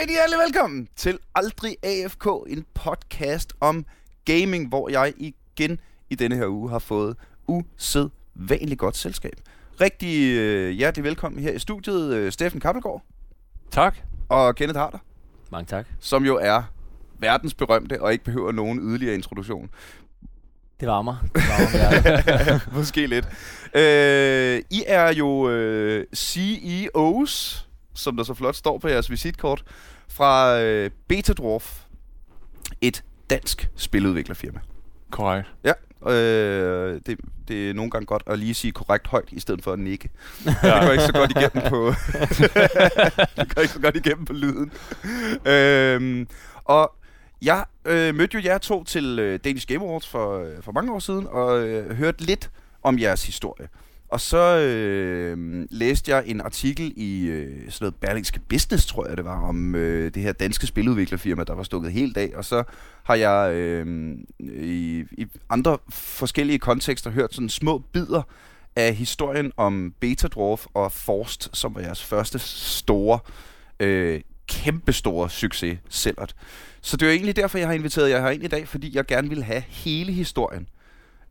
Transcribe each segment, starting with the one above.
Rigtig hjertelig velkommen til Aldrig AFK, en podcast om gaming, hvor jeg igen i denne her uge har fået usædvanligt godt selskab. Rigtig øh, hjertelig velkommen her i studiet, øh, Steffen Kappelgaard Tak. og Kenneth Harder, Mange tak. som jo er verdens berømte og ikke behøver nogen yderligere introduktion. Det varmer. Det varmer. Måske lidt. Øh, I er jo øh, CEOs, som der så flot står på jeres visitkort, fra øh, Betadwarf, et dansk spiludviklerfirma. Korrekt. Ja, øh, det, det er nogle gange godt at lige sige korrekt højt, i stedet for at nikke. Ja. Det går ikke så godt igennem på, det går ikke så godt igennem på lyden. Øhm, og jeg øh, mødte jo jer to til øh, Danish Game Awards for, øh, for mange år siden, og øh, hørte lidt om jeres historie. Og så øh, læste jeg en artikel i øh, sådan noget Berlingske Business, tror jeg det var, om øh, det her danske spiludviklerfirma, der var stukket helt af. Og så har jeg øh, i, i andre forskellige kontekster hørt sådan små bidder af historien om Betadwarf og Forst, som var jeres første store, øh, kæmpestore succes Sellert. Så det er egentlig derfor, jeg har inviteret jer herind i dag, fordi jeg gerne vil have hele historien.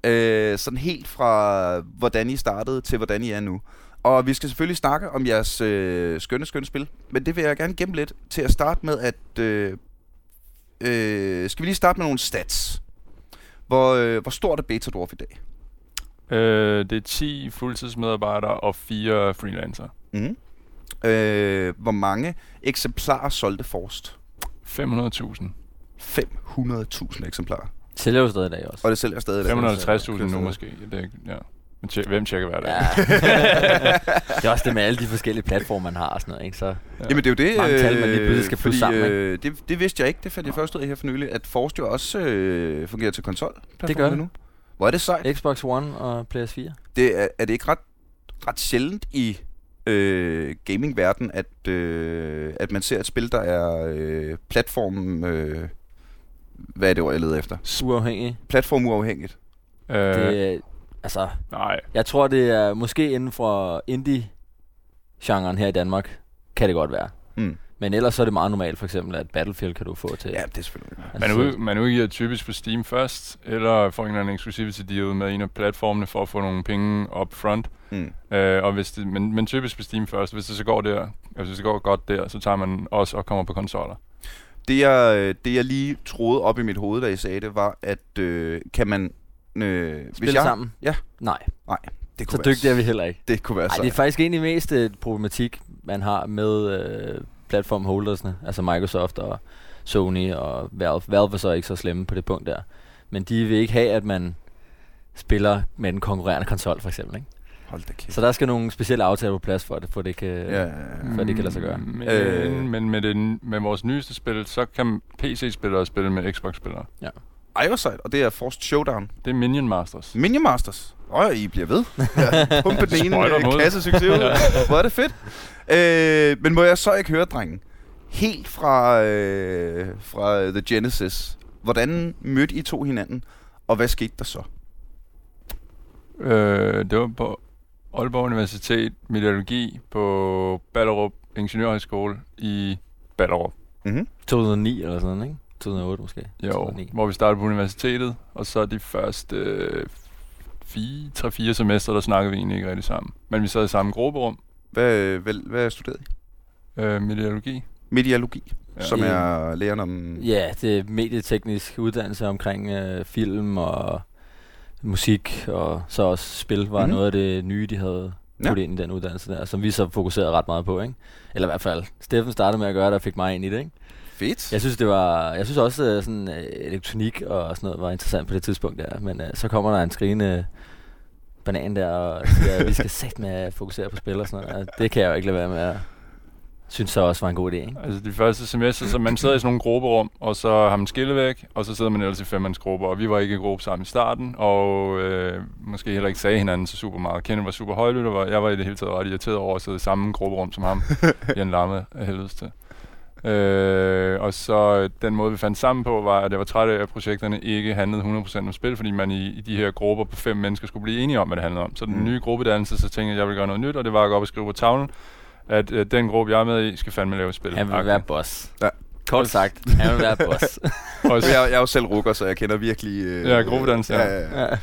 Øh, sådan helt fra, hvordan I startede til, hvordan I er nu. Og vi skal selvfølgelig snakke om jeres øh, skønne, skønne spil. Men det vil jeg gerne gemme lidt til at starte med, at... Øh, øh, skal vi lige starte med nogle stats? Hvor, øh, hvor stort er Betadwarf i dag? Øh, det er 10 fuldtidsmedarbejdere og 4 freelancer. Mm. Øh, hvor mange eksemplarer solgte Forst? 500.000. 500.000 eksemplarer. Sælger jo stadig i dag også. Og det sælger stadig. i dag. 550.000 nu måske. Det er, ja. Men tjek, hvem tjekker hver dag? Ja. det er også det med alle de forskellige platforme, man har og sådan noget, ikke? Så Jamen det er jo det, Mange tal, man lige pludselig øh, skal fordi, sammen, ikke? øh, det, det vidste jeg ikke, det fandt jeg først ud af her for nylig, at Forst jo også øh, fungerer til konsol. Det gør det. nu. Hvor er det sejt. Xbox One og PS4. Det er, er det ikke ret, ret sjældent i øh, gaming-verden, at, øh, at man ser et spil, der er øh, platform... Øh, hvad er det ord, jeg leder efter? Uafhængig. Platform uafhængigt. Øh, Det, er- altså, nej. jeg tror, det er måske inden for indie-genren her i Danmark, kan det godt være. Mm. Men ellers så er det meget normalt, for eksempel, at Battlefield kan du få til. Ja, det er selvfølgelig. Man, ud, man udgiver typisk på Steam først, eller får en eller anden exclusivity deal med en af platformene for at få nogle penge up front. Mm. Øh, og hvis det, men, men typisk på Steam først. Hvis det så går der, altså hvis det går godt der, så tager man også og kommer på konsoller. Det jeg, øh, det jeg lige troede op i mit hoved, da I sagde det, var, at øh, kan man... Øh, Spille jeg, sammen? Ja. Nej, Det så kunne dygtige er være, vi heller ikke. Det kunne være Nej, sejt. det er faktisk egentlig mest et problematik, man har med øh, platformholdersne, altså Microsoft og Sony og Valve. Valve er så ikke så slemme på det punkt der. Men de vil ikke have, at man spiller med en konkurrerende konsol, for eksempel. Ikke? Hold da kæft. Så der skal nogle specielle aftaler på plads for, at, for det kan... Ja, ja, ja. For det kan lade sig gøre. Men, Øh. øh. men med, det, med vores nyeste spil, så kan PC-spillere spille med Xbox-spillere. Hvor sejt. Og det er Forced Showdown. Det er Minion Masters. Minion Masters. Åh, oh, I bliver ved. Ja, pumpe den ene øh, kasse succes ud. Hvor er det fedt. Øh, men må jeg så ikke høre, drengen? Helt fra, øh, fra The Genesis. Hvordan mødte I to hinanden? Og hvad skete der så? Øh, det var på Aalborg Universitet Meteorologi på Ballerup Ingeniørhøjskole i Ballerup. Mm-hmm. 2009 eller sådan noget, ikke? 2008 måske. Jo, 2009. hvor vi startede på universitetet, og så de første øh, fire, tre, fire semester, der snakkede vi egentlig ikke rigtig sammen. Men vi sad i samme grupperum, Hvad, hvad, hvad studerede I? øh, meteorologi. Medialogi, ja. Ja. som er læren om... Ja, det er medieteknisk uddannelse omkring øh, film og musik, og så også spil var Mhm. mm. noget af det nye, de havde Ja. puttet ind i den uddannelse der, som vi så fokuserede ret meget på, ikke? Eller i hvert fald, Steffen startede med at gøre det og fik mig ind i det, ikke? Fedt. Jeg synes, det var, jeg synes også, øh, sådan øh, elektronik og sådan noget var interessant på det tidspunkt der, men øh, så kommer der en skrigende banan der og siger, vi skal sætte med at fokusere på spil og sådan noget. Og det kan jeg jo ikke lade være med at synes så også var en god idé, ikke? Altså de første semester, så man sidder i sådan nogle grupperum, og så har man skille væk, og så sidder man ellers i femmandsgrupper, og vi var ikke i gruppe sammen i starten, og øh, måske heller ikke sagde hinanden så super meget. Kenneth var super højlydt, og var- jeg var i det hele taget ret irriteret over at sidde i samme grupperum som ham, i en lamme af helvedes til. Øh, og så øh, den måde, vi fandt sammen på, var, at jeg var træt af, at projekterne ikke handlede 100% om spil, fordi man i, i de her grupper på fem mennesker skulle blive enige om, hvad det handlede om. Så den Mm. nye gruppedannelse, så tænkte jeg, at jeg ville gøre noget nyt, og det var at gå op og skrive på tavlen, at øh, den gruppe, jeg er med i, skal fandme lave spil. Han vil være boss. Ja. Kort sagt, han vil være boss. Også, Jeg, jeg er jo selv rukker, så jeg kender virkelig... Øh, Ja, gruppedans, ja. ja, ja. ja.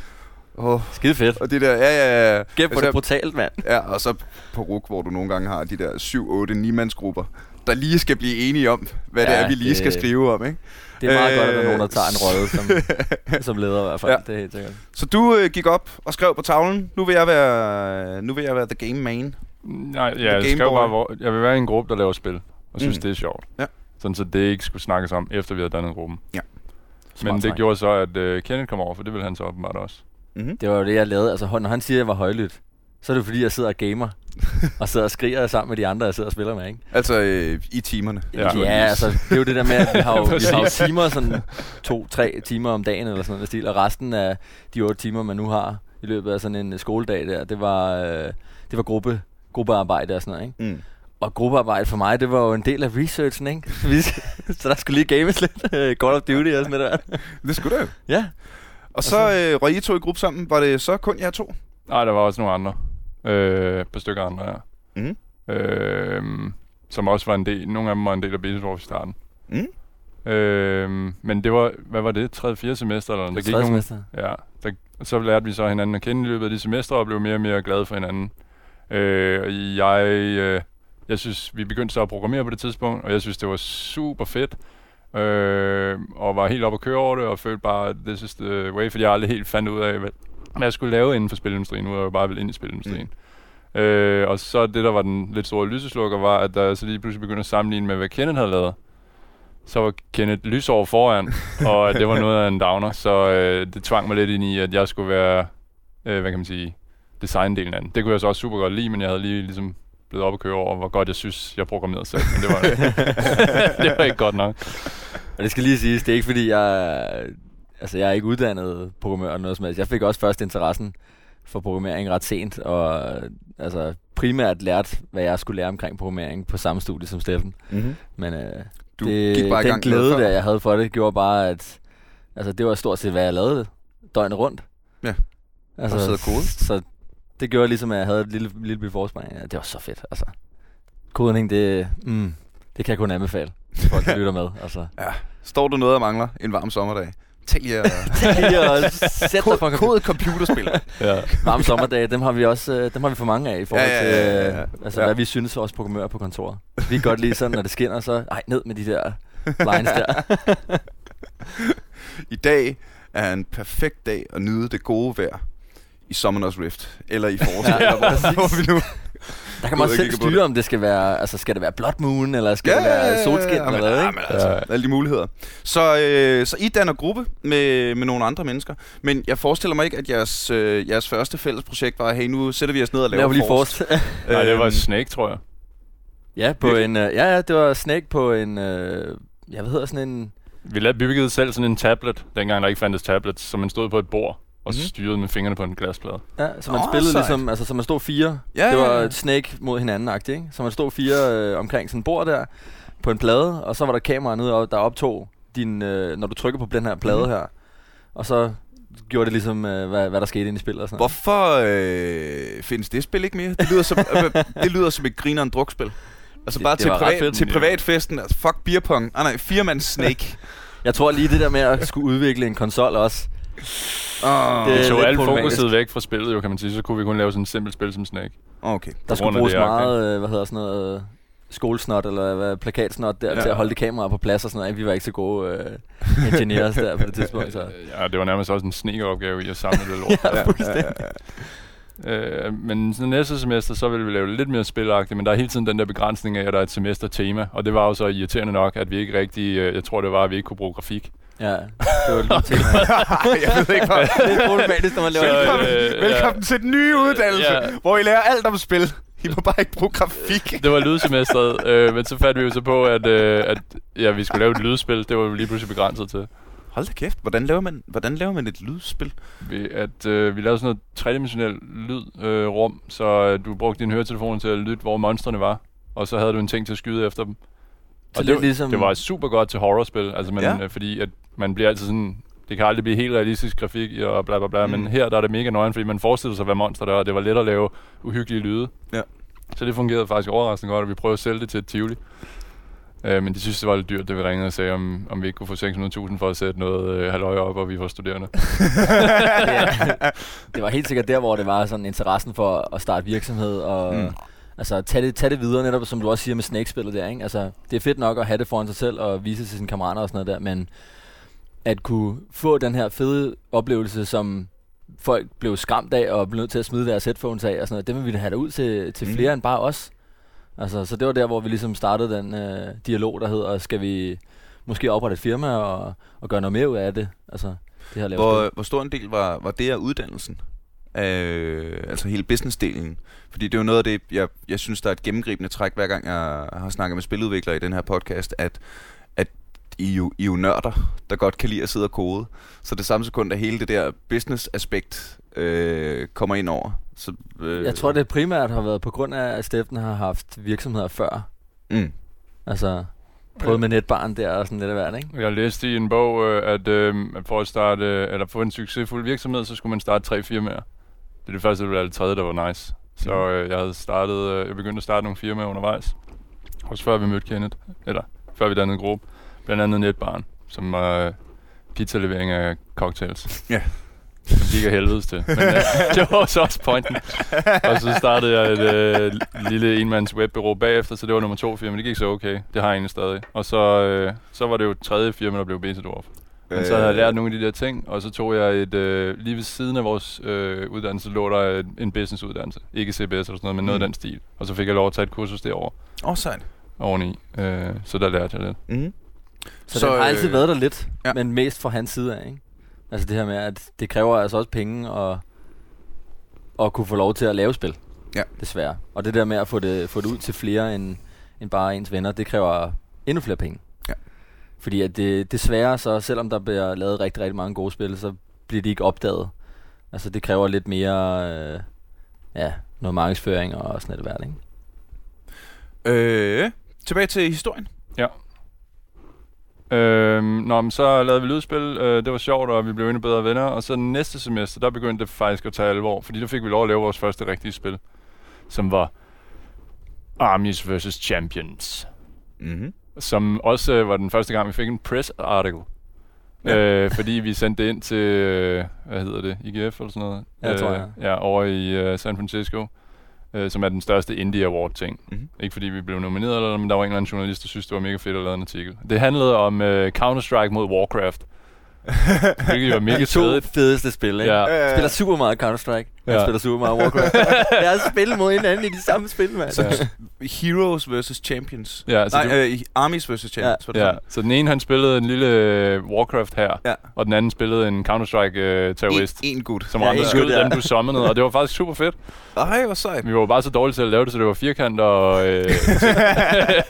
Oh, Skide fedt. og det der, ja, ja, ja. Gæt på Altså, det brutalt, mand. Ja, og så på RUK, hvor du nogle gange har de der 7, 8, 9 mandsgrupper, der lige skal blive enige om, hvad ja, det er, vi lige det- skal skrive om, ikke? Det er meget Øh, godt, at der er nogen, der tager en rolle som, som leder i hvert fald. Ja. Det er helt sikkert. Så du øh, gik op og skrev på tavlen, nu vil jeg være, nu vil jeg være the game man. Nej, ja, jeg skrev bare, hvor, jeg vil være i en gruppe, der laver spil, og synes, Mm. det er sjovt. Ja. Sådan, så det ikke skulle snakkes om, efter vi havde dannet gruppen. Men Smart det træk. gjorde så, at uh, Kenneth kom over, for det ville han så åbenbart også. Mm-hmm. Det var jo det, jeg lavede. Altså, når han siger, at jeg var højlydt, så er det fordi, jeg sidder og gamer. og sidder og skriger sammen med de andre, jeg sidder og spiller med, ikke? Altså øh, i timerne. Ja. Ja, ja altså, det er jo det der med, at vi har jo, vi har jo timer, sådan to-tre timer om dagen, eller sådan noget stil, og resten af de otte timer, man nu har i løbet af sådan en skoledag der, det var, øh, det var gruppe, gruppearbejde og sådan noget, ikke? Mm. Og gruppearbejde for mig, det var jo en del af researchen, ikke? Så vi- så der skulle lige games lidt øh, Call of Duty og sådan noget der. Det skulle det. Ja, Og så øh, røg I to i gruppe sammen. Var det så kun jer to? Nej, der var også nogle andre. Øh, et par stykker andre, ja. Mhm. Øh, som også var en del. Nogle af dem var en del af Beatles i starten. Mm. Øh, men det var, hvad var det? 3. 4. semester eller Der gik nogle, semester. Ja, der, så lærte vi så hinanden at kende i løbet af de semestre, og blev mere og mere glade for hinanden. Øh, jeg, øh, jeg synes, vi begyndte så at programmere på det tidspunkt, og jeg synes, det var super fedt. Øh, og var helt oppe at køre over det, og følte bare, this is the way, fordi jeg aldrig helt fandt ud af, hvad, jeg skulle lave inden for spilindustrien. Nu er jeg jo bare vel ind i spilindustrien. Mm. Øh, og så det, der var den lidt store lyseslukker, var, at jeg så lige pludselig begyndte at sammenligne med, hvad Kenneth havde lavet, så var Kenneth lysår foran, og det var noget af en downer, så øh, det tvang mig lidt ind i, at jeg skulle være, øh, hvad kan man sige, designdelen af den. Det kunne jeg så også super godt lide, men jeg havde lige ligesom blevet op at køre over, hvor godt jeg synes, jeg programmerede selv, men det var, det var ikke godt nok. Og det skal lige siges, det er ikke fordi, jeg, altså, jeg er ikke uddannet programmør eller noget som helst. Jeg fik også først interessen for programmering ret sent, og altså, primært lært, hvad jeg skulle lære omkring programmering på samme studie som Steffen. Mm-hmm. Men øh, Du det, gik bare den gang glæde, der jeg havde for det, gjorde bare, at altså, det var stort set, hvad jeg lavede døgnet rundt. Ja. Altså, Og og kode. Så det gjorde ligesom, at jeg havde et lille, lille bit forspring. Ja, det var så fedt, altså. Kodning, det, mm, det kan jeg kun anbefale, folk lytter med. Altså. Ja. Står du noget og mangler en varm sommerdag? Tag lige at Lige sætte dig for kode, computerspil. Ja. Varme sommerdage, dem har vi også øh, dem har vi for mange af i forhold Ja, ja, ja, ja, ja. til, øh, altså, Ja. hvad vi synes også programmører på kontoret. Vi kan godt lide sådan, når det skinner, så ej, ned med de der lines der. I dag er en perfekt dag at nyde det gode vejr i Summoners Rift, eller i foråret, Ja, eller hvor, hvor vi nu... Der kan man Ud og selv styre, om det skal være, altså skal det være Blood Moon, eller skal det være solskin, ja, eller hvad, ja, ikke? altså, Ja. alle de muligheder. Så, øh, så I danner gruppe med, med nogle andre mennesker, men jeg forestiller mig ikke, at jeres, øh, jeres første fælles projekt var, hey, nu sætter vi os ned og laver lige Forst. Nej, det var Øhm, Snake, tror jeg. ja, på Virkelig? en, øh, ja, ja, det var Snake på en, øh, ja, hvad hedder sådan en, Vi lavede byggede selv sådan en tablet, dengang der ikke fandtes tablets, så man stod på et bord og Mhm. mm-hmm. styrede med fingrene på en glasplade. ja, så man Nå, spillede sejt. ligesom, altså så man stod fire, Ja, det ja, var ja. et Snake mod hinanden ikke? Så man stod fire øh, omkring sådan en bord der, på en plade, og så var der kamera nede, og der optog din, øh, når du trykker på den her plade Mhm. her, og så gjorde det ligesom, øh, hvad, hvad der skete inde i spillet og sådan noget. Hvorfor øh, findes det spil ikke mere? Det lyder som, øh, det lyder som et grineren drukspil. Altså Det- bare det til, privat, fedt. til privatfesten. Altså, fuck beerpong. Ah nej, firemands snake. Jeg tror lige det der med at skulle udvikle en konsol også. Oh, Det Det er så lidt alt fokuset væk fra spillet, jo kan man sige. Så kunne vi kun lave sådan et simpelt spil som Snake. okay. Der skulle bruges det, meget, øh, hvad hedder sådan noget, øh, skolesnot eller hvad, plakatsnot der Ja. til at holde de kameraer på plads og sådan noget. Vi var ikke så gode øh, engineers der på det tidspunkt. Så. Ja, det var nærmest også en snekeropgave i at samle det lort. Ja, fuldstændig. ja, ja. Øh, men sådan næste semester, så ville vi lave det lidt mere spilagtigt, men der er hele tiden den der begrænsning af, at der er et semester tema, og det var jo så irriterende nok, at vi ikke rigtig, jeg tror det var, at vi ikke kunne bruge grafik. Ja, det var lige ting. jeg ved ikke, hvor... det er problematisk, når man laver Så, Velkommen, øh, velkommen til den nye uddannelse, Ja. hvor I lærer alt om spil. I må bare ikke bruge grafik. Det var lydsemesteret, øh, men så fandt vi jo så på, at, øh, at ja, vi skulle lave et lydspil. Det var vi lige pludselig begrænset til. Hold da kæft, hvordan laver man, hvordan laver man et lydspil? Ved at øh, vi lavede sådan noget tredimensionelt lydrum, øh, rum, så øh, du brugte din høretelefon til at lytte, hvor monstrene var. Og så havde du en ting til at skyde efter dem. Og det, ligesom- det var super godt til horrorspil, altså man, Ja. øh, fordi at man bliver altid sådan, det kan aldrig blive helt realistisk grafik og bla bla bla, Mm. men her der er det mega nøjeren, fordi man forestiller sig, hvad monster der er, og det var let at lave uhyggelige lyde. Ja. Så det fungerede faktisk overraskende godt, og vi prøvede at sælge det til et Tivoli. Øh, men de synes, det var lidt dyrt, da vi ringede og sagde, om, om vi ikke kunne få 600.000 for at sætte noget øh, halvøje op, og vi var studerende. Ja. det var helt sikkert der, hvor det var sådan interessen for at starte virksomhed og Mm. Mm. altså tage det, tage det videre, netop som du også siger med Snake-spillet der, ikke? Altså, det er fedt nok at have det foran sig selv og vise til sine kammerater og sådan noget der, men at kunne få den her fede oplevelse, som folk blev skræmt af og blev nødt til at smide deres headphones af og sådan noget, det vil vi have det ud til, til Mm. flere end bare os. Altså, så det var der, hvor vi ligesom startede den øh, dialog, der hedder, skal vi måske oprette et firma og, og gøre noget mere ud af det? Altså, det her spil. Hvor, hvor stor en del var, var det af uddannelsen? Øh, altså hele businessdelen. Fordi det er jo noget af det, jeg, jeg synes, der er et gennemgribende træk, hver gang jeg har snakket med spiludviklere i den her podcast, at, at I, jo, I jo nørder, der godt kan lide at sidde og kode. Så det samme sekund, at hele det der business-aspekt øh, kommer ind over. Så, øh, Jeg tror, det primært har været på grund af, at Steffen har haft virksomheder før. Mm. Altså, prøvet med netbarn der og sådan lidt af hvert, ikke? Jeg læste i en bog, øh, at øh, at for at starte, øh, eller få en succesfuld virksomhed, så skulle man starte tre firmaer. Det er det første, eller det tredje, der var nice. Så Mhm. øh, jeg havde startet, øh, jeg begyndte at starte nogle firmaer undervejs. Også før vi mødte Kenneth, eller før vi dannede gruppe. Blandt andet Netbarn, som var øh, pizzalevering af cocktails. Ja. Som gik af helvedes til. Men øh, det var så også pointen. Og så startede jeg et øh, lille enmands webbureau bagefter, så det var nummer to firma. Det gik så okay. Det har jeg egentlig stadig. Og så, øh, så var det jo tredje firma, der blev Betadorf. Men så havde jeg lært nogle af de der ting, og så tog jeg et, øh, lige ved siden af vores øh, uddannelse, lå der et, en businessuddannelse. Ikke CBS eller sådan noget, men noget Mm. af den stil. Og så fik jeg lov at tage et kursus derovre Åh, oh, sejt. oveni. Øh, så der lærte jeg lidt. Mm. Så, så den har altid øh, været der lidt, ja. men mest fra hans side af, ikke? Altså det her med, at det kræver altså også penge og at kunne få lov til at lave spil. Ja. Desværre. Og det der med at få det, få det ud til flere end, end bare ens venner, det kræver endnu flere penge. Ja. Fordi at det, desværre så, selvom der bliver lavet rigtig, rigtig mange gode spil, så bliver de ikke opdaget. Altså det kræver lidt mere, øh, ja, noget markedsføring og sådan noget værd, ikke? Øh, tilbage til historien. Øhm, nå, men så lavede vi lydspil. Øh, det var sjovt, og vi blev endnu bedre venner. Og så næste semester, der begyndte det faktisk at tage alvor. Fordi der fik vi lov at lave vores første rigtige spil. Som var Armies vs. Champions. Mm-hmm. Som også øh, var den første gang, vi fik en press article. Ja. Øh, fordi vi sendte det ind til, øh, hvad hedder det, IGF eller sådan noget? Ja, tror jeg. Øh, ja, over i øh, San Francisco. Øh, som er den største Indie Award ting. Mhm. Ikke fordi vi blev nomineret eller noget, men der var en eller anden journalist, der synes, det var mega fedt at lave en artikel. Det handlede om øh, Counter-Strike mod Warcraft. Hvilket var mega to fedt. fedeste spil, ikke? Ja. Jeg spiller super meget Counter-Strike. Jeg Ja. spiller super meget Warcraft. jeg har spillet mod hinanden i de samme spil, mand. Så Heroes vs. Champions. Ja, så Nej, du, øh, Armies vs. Champions. var det ja, sådan? så den ene han spillede en lille øh, Warcraft her, Ja. og den anden spillede en Counter-Strike øh, terrorist. En, en gut. som Ja, andre en skød ja. dem, du summonede, og det var faktisk super fedt. Ej, hvor sejt. Vi var bare så dårlige til at lave det, så det var firkanter og, øh,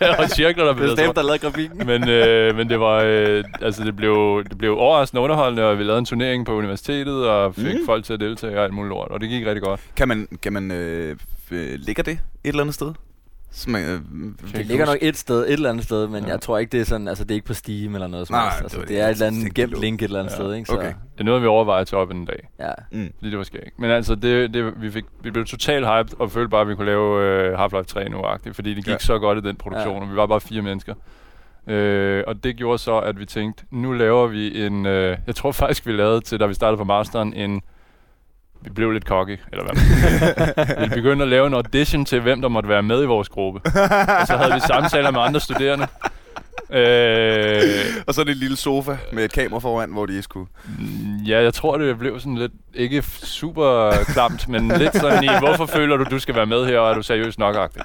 og cirkler, der Det blev er Steffen, der lavede grafikken. men, øh, men det var øh, altså det blev det blev overraskende underholdende og vi lavede en turnering på universitetet og fik Mm. mm. folk til at deltage og alt muligt lort og det gik rigtig godt. Kan man, kan man øh, øh, ligger det et eller andet sted? Man, øh, Det ligger nok et sted, et eller andet sted, men Ja. jeg tror ikke, det er sådan, altså det er ikke på Steam eller noget som Nej, helst. det Altså, det, det, er et eller andet det gemt link et eller andet Ja. sted, ikke? Så, Okay. Det er noget vi overvejer at tage op en dag. Ja. Mm. Fordi det var skægt. Men altså det, det vi fik vi blev totalt hyped og følte bare at vi kunne lave øh, Half-Life 3 nu agtigt, fordi det gik Ja. ja. så godt i den produktion Ja. og vi var bare fire mennesker. Øh, og det gjorde så, at vi tænkte, nu laver vi en... Øh, jeg tror faktisk, vi lavede til, da vi startede på Masteren, en... Vi blev lidt cocky, eller hvad man. Vi begyndte at lave en audition til, hvem der måtte være med i vores gruppe. Og så havde vi samtaler med andre studerende. Øh, Og så er det en lille sofa med et kamera foran, hvor de skulle... Mm, Ja, jeg tror, det blev sådan lidt, ikke super klamt, men lidt sådan i, hvorfor føler du, du skal være med her, og er du seriøst nok -agtigt?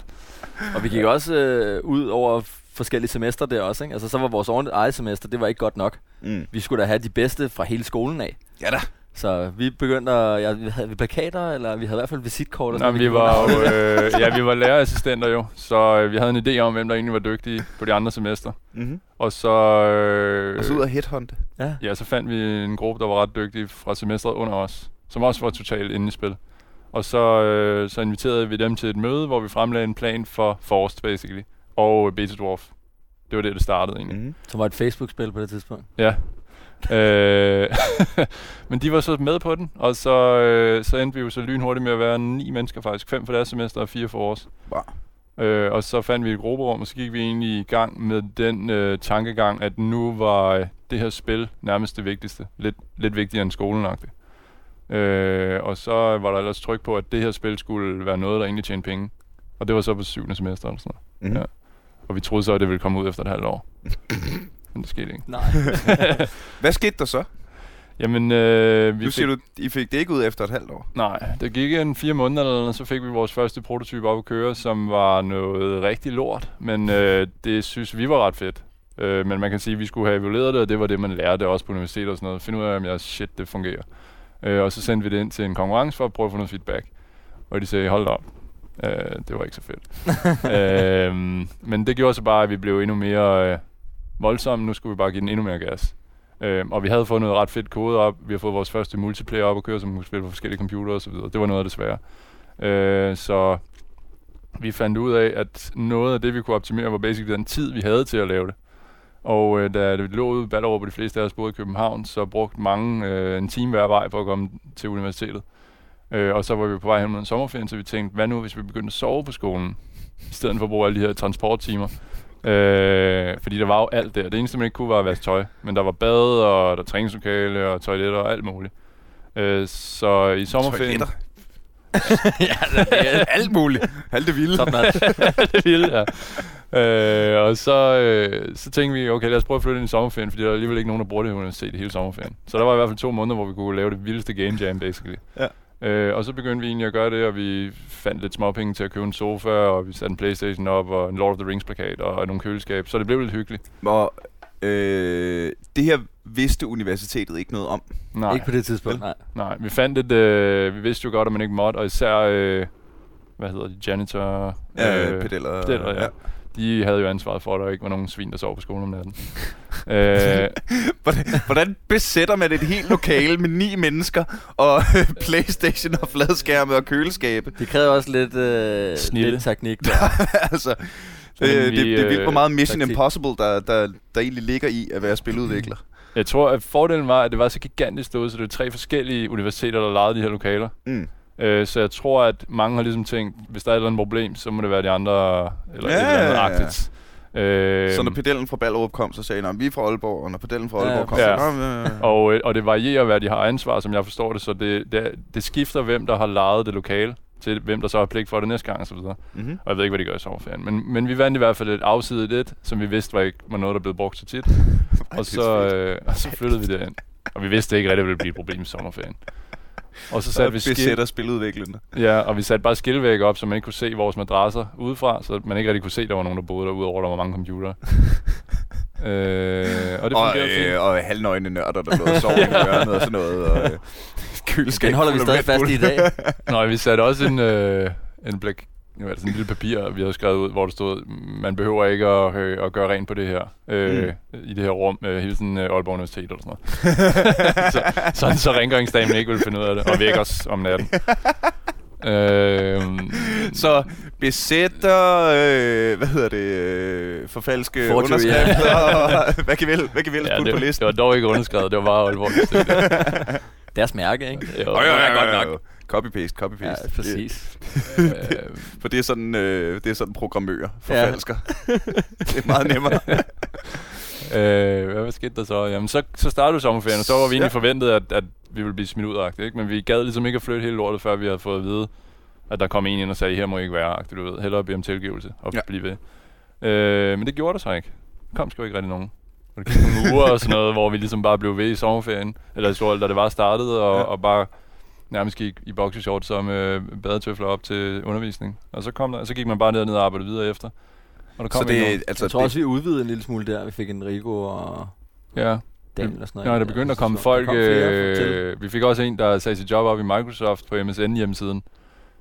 Og vi gik også øh, ud over forskellige semester der også, ikke? Altså så var vores eget semester, det var ikke godt nok. Mm. Vi skulle da have de bedste fra hele skolen af. Ja da. Så vi begyndte at, ja, vi havde vi plakater, eller vi havde i hvert fald visitkort. og Nå, sådan, vi gik var jo, øh, ja, vi var lærerassistenter jo, så øh, vi havde en idé om, hvem der egentlig var dygtige på de andre semester. Mm-hmm. Og så, øh, Og så ud og headhunte. Ja. ja, så fandt vi en gruppe, der var ret dygtig fra semesteret under os, som også var totalt inde i spil. Og så, øh, så inviterede vi dem til et møde, hvor vi fremlagde en plan for Forst, basically, og Beta Dwarf. Det var det, det startede egentlig. Mm-hmm. Som var et Facebook-spil på det tidspunkt. Ja. Øh, men de var så med på den, og så, øh, så endte vi jo så lynhurtigt med at være ni mennesker faktisk. Fem for deres semester og fire for vores. Wow. Øh, og så fandt vi et grupperum, og så gik vi egentlig i gang med den øh, tankegang, at nu var øh, det her spil nærmest det vigtigste. Lidt, lidt vigtigere end skolen øh, Og så var der ellers tryk på, at det her spil skulle være noget, der egentlig tjente penge. Og det var så på syvende semester eller sådan noget. Mm. Ja. Og vi troede så, at det ville komme ud efter et halvt år. Men det skete ikke. Nej. Hvad skete der så? Jamen, øh, vi Nu fik, siger du, I fik det ikke ud efter et halvt år. Nej, det gik en fire måneder eller noget, så fik vi vores første prototype op at køre, som var noget rigtig lort. Men øh, det synes vi var ret fedt. Øh, men man kan sige, at vi skulle have evalueret det, og det var det, man lærte også på universitetet og sådan noget. Finde ud af, om jeg shit, det fungerer. Øh, og så sendte vi det ind til en konkurrence for at prøve at få noget feedback. Og de sagde, hold da op. Øh, det var ikke så fedt. øh, men det gjorde så bare, at vi blev endnu mere øh, voldsomme. Nu skulle vi bare give den endnu mere gas. Øh, og vi havde fået noget ret fedt kode op. Vi har fået vores første multiplayer op at køre, som kunne spille på forskellige computere osv. Det var noget af det svære. Øh, så vi fandt ud af, at noget af det, vi kunne optimere, var basically den tid, vi havde til at lave det. Og øh, da det lå ude over på de fleste af os boede i København, så brugte mange øh, en time hver vej for at komme til universitetet. Øh, og så var vi på vej hen mod en sommerferie, så vi tænkte, hvad nu hvis vi begyndte at sove på skolen, i stedet for at bruge alle de her transporttimer. Øh, fordi der var jo alt der. Det eneste, man ikke kunne, var at vaske tøj. Men der var bad, og der træningslokale, og toiletter og alt muligt. Øh, så i sommerferien... Toiletter. ja, det er Alt muligt. Alt det vilde. notch. det vilde, ja. Øh, og så, øh, så tænkte vi, okay, lad os prøve at flytte ind i sommerferien, fordi der er alligevel ikke nogen, der bruger det universitet i hele sommerferien. Så der var i hvert fald to måneder, hvor vi kunne lave det vildeste game jam, basically. Ja. Øh, og så begyndte vi egentlig at gøre det, og vi fandt lidt småpenge til at købe en sofa, og vi satte en Playstation op, og en Lord of the Rings plakat, og nogle køleskab. Så det blev lidt hyggeligt. Og øh, det her vidste universitetet ikke noget om. Nej, Ikke på det tidspunkt, nej. nej. Vi fandt et, øh, vi vidste jo godt, at man ikke måtte, og især, øh, hvad hedder de, janitor... Øh, pedeller. pedeller, ja. De havde jo ansvaret for, at der ikke var nogen svin, der sov på skolen om natten. øh, Hvordan, hvordan besætter man et helt lokale med ni mennesker og Playstation og fladskærme og køleskabe? Det kræver også lidt, øh, lidt teknik. Der. altså, det, det, vi, det er vildt, hvor øh, meget Mission taktik. Impossible, der, der, der egentlig ligger i at være spiludvikler. Jeg tror, at fordelen var, at det var så gigantisk stået, så det var tre forskellige universiteter, der lejede de her lokaler. Mm. Øh, så jeg tror, at mange har ligesom tænkt, hvis der er et eller andet problem, så må det være de andre, eller Ja, et eller andet ja, ja. agtigt. Øh, Så når pedellen fra Ballerup kom, så sagde han, vi er fra Aalborg, og når pedellen fra Ja, Aalborg kom, ja. så... Nå, øh, og, øh, og det varierer, hvad de har ansvar, som jeg forstår det, så det, det, det skifter, hvem der har lejet det lokale, til hvem der så har pligt for det næste gang, og så videre. mm-hmm. Og jeg ved ikke, hvad de gør i sommerferien. Men, men vi vandt i hvert fald et afsidigt et, som vi vidste var ikke var noget, der blev brugt så tit. og, så, øh, og så flyttede vi det ind. Og vi vidste ikke rigtig, at det ville blive et problem i sommerferien. Og så satte vi besætter spiludviklerne. ja, og vi satte bare skilvæg op, så man ikke kunne se vores madrasser udefra, så man ikke rigtig kunne se, at der var nogen, der boede der, udover at der var mange computere. øh, og det Og, fungerede fint. øh, og halvnøgne nørder, der lå og sov i hjørnet og sådan noget. Og, øh, køleskab Den holder vi stadig fast i i dag. Nå, vi satte også en, øh, en blæk, nu er det sådan en lille papir, vi havde skrevet ud, hvor der stod, man behøver ikke at, øh, at gøre rent på det her, øh, mm. i det her rum, øh, hele sådan øh, Aalborg Universitet eller sådan noget. så, sådan så rengøringsdamen ikke ville finde ud af det, og vække os om natten. øh, Så besætter, øh, hvad hedder det, øh, forfalske Forgery, ja. underskrifter, og hvad kan vi, vel- hvad kan vi ja, putte det, på det listen? var dog ikke underskrevet, det var bare Aalborg Universitet. Deres mærke, ikke? Jo, Øj, øj, øj, godt øj, nok. øj. Copy-paste, copy-paste. Ja, præcis. For det er sådan, øh, det er sådan programmører Ja. forfalsker. det er meget nemmere. Øh, hvad, skete der så? Jamen, så, så startede sommerferien, og så var vi egentlig Ja. forventet, at, at vi ville blive smidt ud -agtigt, ikke? Men vi gad ligesom ikke at flytte hele lortet, før vi havde fået at vide, at der kom en ind og sagde, her må I ikke være, -agtigt, du ved. Hellere bede om tilgivelse og Ja. ja. blive ved. Øh, men det gjorde der så ikke. Der kom sgu ikke rigtig nogen. Og det gik nogle uger og sådan noget, hvor vi ligesom bare blev ved i sommerferien. Eller så, da det var startet, og, Ja. ja. og bare nærmest gik i boxershorts og med badetøfler op til undervisning. Og så, kom der, så gik man bare ned og arbejdede videre efter. Og der kom Så det, nogen. altså, Jeg tror det, også, vi udvidede en lille smule der. Vi fik en Rigo og Ja. Daniel og sådan noget. Ja, der begyndte at komme Så folk. Der kom. Øh, vi fik også en, der sagde sit job op i Microsoft på MSN hjemmesiden,